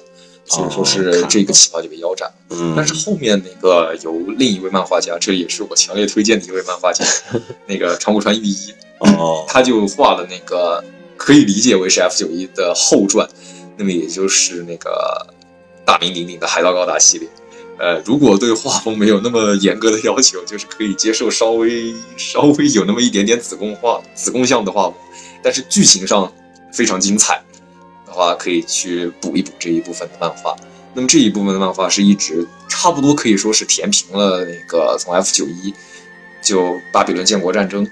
所以说是这个企划就被腰斩。嗯，但是后面那个由另一位漫画家，这也是我强烈推荐的一位漫画家，那个长谷川裕一，哦，他就画了那个可以理解为是 F 九一的后传，那么也就是那个大名鼎鼎的海盗高达系列。呃，如果对画风没有那么严格的要求，就是可以接受稍微稍微有那么一点点子宫画子宫像的画风，但是剧情上非常精彩。的话可以去补一补这一部分的漫画，那么这一部分的漫画是一直差不多可以说是填平了那个从 F 九一就巴比伦建国战争，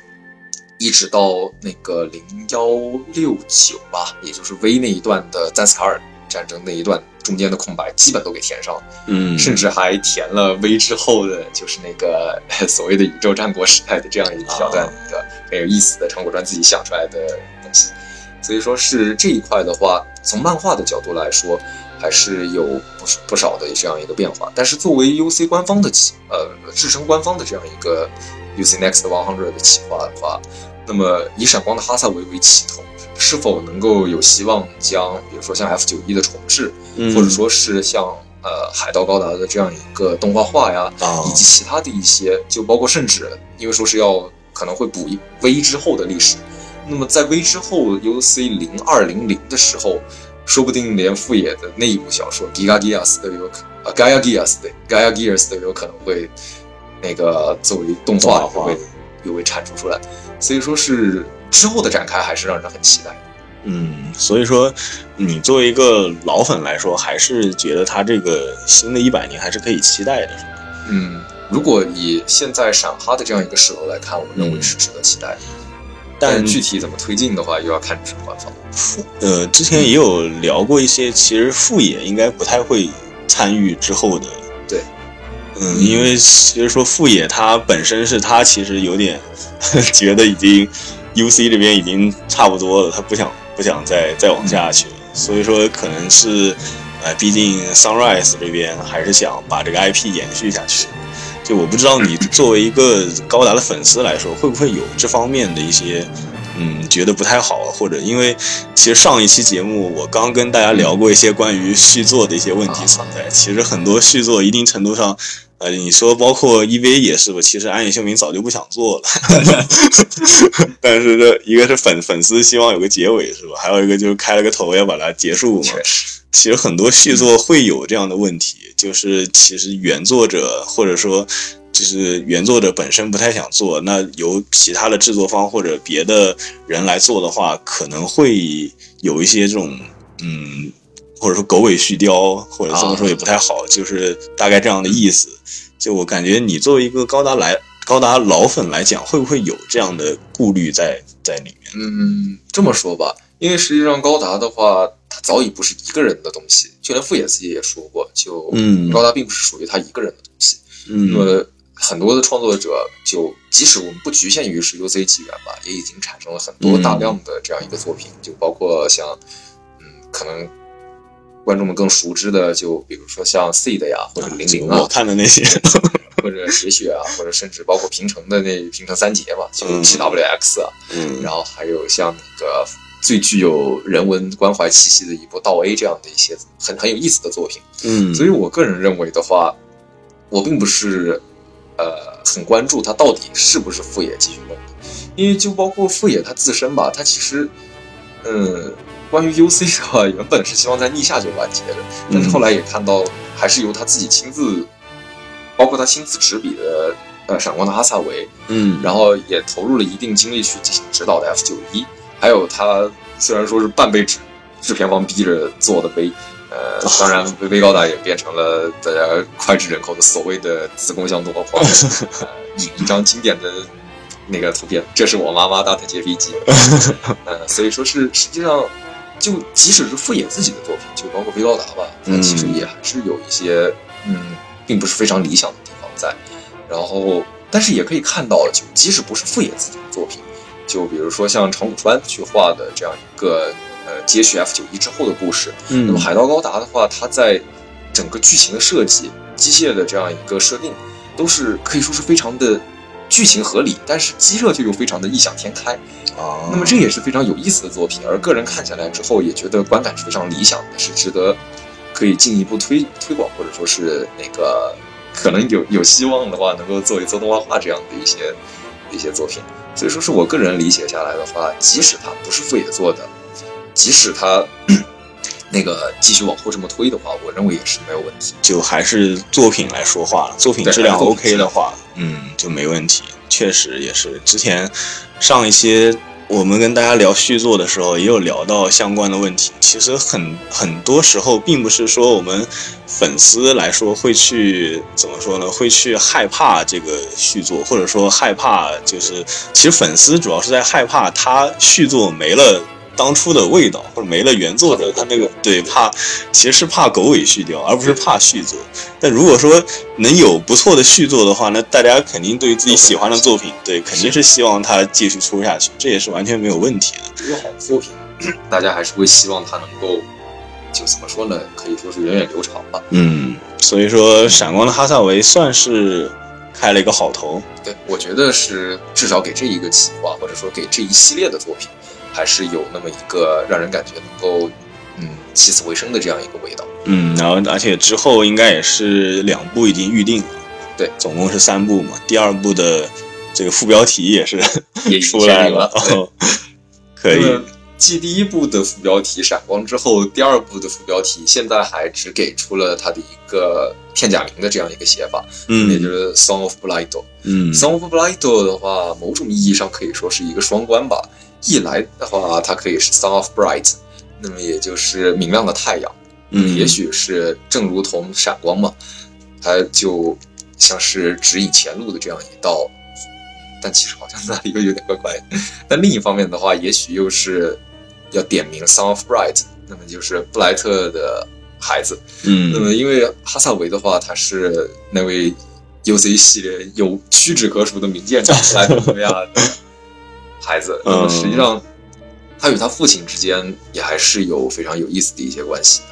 一直到那个零幺六九吧，也就是 V 那一段的赞斯卡尔战争那一段中间的空白，基本都给填上了，嗯，甚至还填了 V 之后的，就是那个 所谓的宇宙战国时代的这样一小段一个很有意思的长谷川自己想出来的东西。所以说是这一块的话，从漫画的角度来说，还是有不不少的这样一个变化。但是作为 UC 官方的企，呃，支撑官方的这样一个 UC Next One Hundred 的企划的话，那么以闪光的哈萨维为起头，是否能够有希望将，比如说像 F 九一的重置，或者说是像呃海盗高达的这样一个动画化呀，以及其他的一些，就包括甚至因为说是要可能会补一 V 之后的历史。那么在 V 之后，UC 零二零零的时候，说不定连富野的那一部小说《Giga Gears》都有可啊，《Gaia Gears》对，《Gaia Gears》都有可能会那个作为动画会又会产出出来，所以说是之后的展开还是让人很期待。嗯，所以说你作为一个老粉来说，还是觉得他这个新的一百年还是可以期待的，是吗？嗯，如果以现在闪哈的这样一个势头来看，我认为是值得期待的。但具体怎么推进的话，又要看主官方。副呃，之前也有聊过一些，其实副野应该不太会参与之后的。对，嗯，因为其实说副野他本身是他其实有点 觉得已经 U C 这边已经差不多了，他不想不想再再往下去了。所以说可能是，呃，毕竟 Sunrise 这边还是想把这个 I P 延续下去。就我不知道你作为一个高达的粉丝来说，会不会有这方面的一些，嗯，觉得不太好，或者因为其实上一期节目我刚跟大家聊过一些关于续作的一些问题存在。其实很多续作一定程度上，呃，你说包括 EVA 也是吧？其实安野秀明早就不想做了，但是这一个是粉粉丝希望有个结尾是吧？还有一个就是开了个头要把它结束嘛。其实很多续作会有这样的问题。就是其实原作者或者说就是原作者本身不太想做，那由其他的制作方或者别的人来做的话，可能会有一些这种嗯，或者说狗尾续貂，或者这么说也不太好，就是大概这样的意思。就我感觉你作为一个高达来高达老粉来讲，会不会有这样的顾虑在在里面？嗯，这么说吧，因为实际上高达的话。它早已不是一个人的东西，就连富野自己也说过，就高达并不是属于他一个人的东西。嗯那么很多的创作者，就即使我们不局限于是 UC 纪元吧，也已经产生了很多大量的这样一个作品，就包括像，嗯，可能观众们更熟知的，就比如说像 Seed 呀，或者零零啊，我看的那些，或者铁血啊，或者甚至包括平成的那平成三杰嘛，就 TWX 啊，嗯，然后还有像那个最具有人文关怀气息的一部《道 A》这样的一些很很有意思的作品。嗯，所以我个人认为的话，我并不是呃很关注他到底是不是富野继续梦的，因为就包括富野他自身吧，他其实嗯。关于 UC 的话，原本是希望在逆下就完结的，但是后来也看到，还是由他自己亲自，包括他亲自执笔的呃《闪光的哈萨维》，嗯，然后也投入了一定精力去进行指导的 F 九一，还有他虽然说是半被制制片方逼着做的 V，呃，当然 V V 高达也变成了大家脍炙人口的所谓的子宫像动画，呃，一一张经典的那个图片，这是我妈妈搭的接 P 机，呃，所以说是实际上。就即使是富野自己的作品，就包括微高达吧，它其实也还是有一些嗯，并不是非常理想的地方在。然后，但是也可以看到，就即使不是富野自己的作品，就比如说像长谷川去画的这样一个呃接续 F 九一之后的故事，嗯，那么海盗高达的话，它在整个剧情的设计、机械的这样一个设定，都是可以说是非常的剧情合理，但是机设却又非常的异想天开啊。那么这也是非常有意思的作品，而个人看下来之后也觉得观感是非常理想的，是值得可以进一步推推广，或者说是那个可能有有希望的话，能够作为做动画化这样的一些一些作品。所以说是我个人理解下来的话，即使他不是富野做的，即使他那个继续往后这么推的话，我认为也是没有问题。就还是作品来说话了，作品质量 OK 的话，嗯，就没问题。确实也是之前上一些。我们跟大家聊续作的时候，也有聊到相关的问题。其实很很多时候，并不是说我们粉丝来说会去怎么说呢？会去害怕这个续作，或者说害怕就是，其实粉丝主要是在害怕他续作没了。当初的味道，或者没了原作者他那个对怕，其实是怕狗尾续貂，而不是怕续作。但如果说能有不错的续作的话，那大家肯定对于自己喜欢的作品，对肯定是希望它继续出下去，这也是完全没有问题的。一个好作品，大家还是会希望它能够，就怎么说呢？可以说是源远流长吧。嗯，所以说《闪光的哈萨维》算是开了一个好头。对，我觉得是至少给这一个企划，或者说给这一系列的作品。还是有那么一个让人感觉能够，嗯，起死回生的这样一个味道。嗯，然后而且之后应该也是两部已经预定了，对，总共是三部嘛。第二部的这个副标题也是也 出来了，可以。继第一部的副标题闪光之后，第二部的副标题现在还只给出了它的一个片假名的这样一个写法，嗯，也就是 Song of Blight。嗯，Song of Blight 的话，某种意义上可以说是一个双关吧。一来的话，它可以是 Sun of Bright，那么也就是明亮的太阳。嗯，也许是正如同闪光嘛，它就像是指引前路的这样一道。但其实好像那里又有点怪怪的。但另一方面的话，也许又是要点名 Sun of Bright，那么就是布莱特的孩子。嗯，那么因为哈萨维的话，他是那位 UC 系列有屈指可数的名剑长布莱特维亚的。孩子，那么实际上，他与他父亲之间也还是有非常有意思的一些关系的，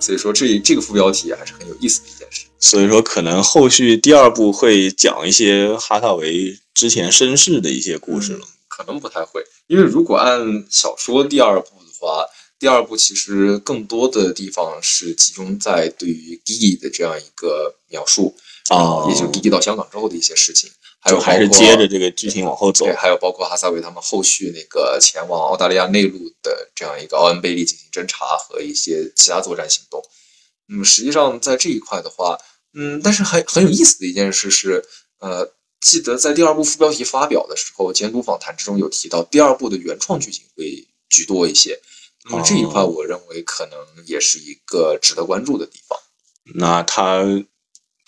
所以说这这个副标题还是很有意思的一件事。所以说，可能后续第二部会讲一些哈萨维之前身世的一些故事了。可能不太会，因为如果按小说第二部的话，第二部其实更多的地方是集中在对于 Gigi 的这样一个描述啊，也就 Gigi 到香港之后的一些事情。还有还是接着这个剧情往后走，对，还有包括哈萨维他们后续那个前往澳大利亚内陆的这样一个奥恩贝利进行侦查和一些其他作战行动。那么实际上在这一块的话，嗯，但是很很有意思的一件事是，呃，记得在第二部副标题发表的时候，监督访谈之中有提到第二部的原创剧情会居多一些。那么这一块我认为可能也是一个值得关注的地方。那他。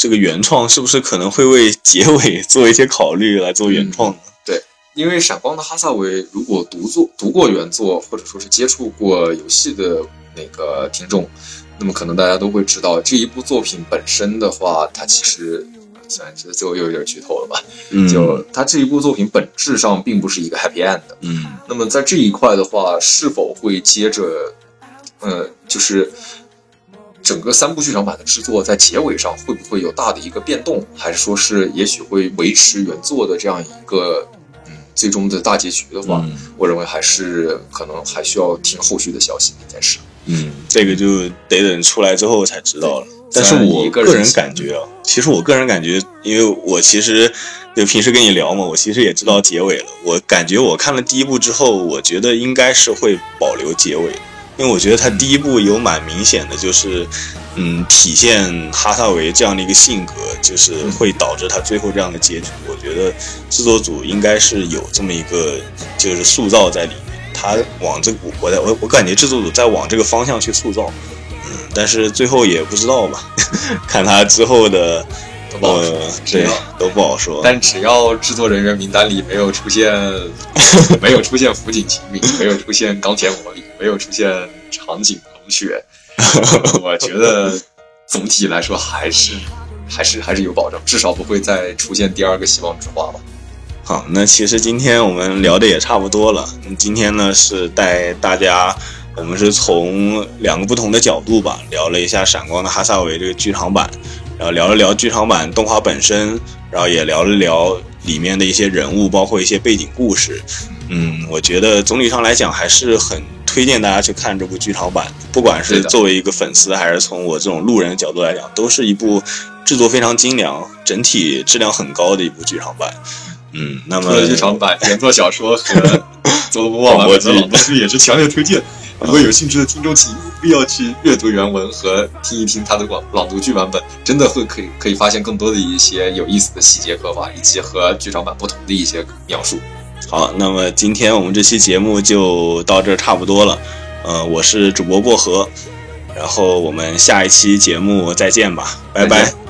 这个原创是不是可能会为结尾 做一些考虑来做原创呢？对，因为闪光的哈萨维如果读作读过原作，或者说是接触过游戏的那个听众，那么可能大家都会知道这一部作品本身的话，它其实虽然这最后又有点剧透了吧，嗯，就它这一部作品本质上并不是一个 happy end 的，嗯，那么在这一块的话，是否会接着，呃，就是。整个三部剧场版的制作在结尾上会不会有大的一个变动，还是说是也许会维持原作的这样一个嗯最终的大结局的话，嗯我认为还是可能还需要听后续的消息这件事。嗯，这个就得等出来之后才知道了。但是我个人个人感觉啊，其实我个人感觉，因为我其实就平时跟你聊嘛，我其实也知道结尾了。我感觉我看了第一部之后，我觉得应该是会保留结尾，因为我觉得他第一部有蛮明显的，就是嗯，体现哈萨维这样的一个性格，就是会导致他最后这样的结局。我觉得制作组应该是有这么一个就是塑造在里面。他往这个我在我我感觉制作组在往这个方向去塑造，嗯，但是最后也不知道吧，看他之后的都不好说呃，对只要，都不好说。但只要制作人员名单里没有出现，没有出现福井晴明，没有出现钢铁魔力，没有出现长井同学，我觉得总体来说还是还是还是有保障，至少不会再出现第二个希望之花吧。好，那其实今天我们聊的也差不多了。嗯今天呢是带大家，我们是从两个不同的角度吧，聊了一下《闪光的哈萨维》这个剧场版，然后聊了聊剧场版动画本身，然后也聊了聊里面的一些人物，包括一些背景故事。嗯，我觉得总体上来讲还是很推荐大家去看这部剧场版，不管是作为一个粉丝，还是从我这种路人的角度来讲，都是一部制作非常精良、整体质量很高的一部剧场版。嗯，那么剧场版、原作小说和佐罗莫版本的朗读剧也是强烈推荐。如果有兴趣的听众，请务必要去阅读原文和听一听他的广朗读剧版本，真的会可以可以发现更多的一些有意思的细节刻画，以及和剧场版不同的一些描述。好，那么今天我们这期节目就到这儿差不多了。呃，我是主播薄荷，然后我们下一期节目再见吧，拜拜。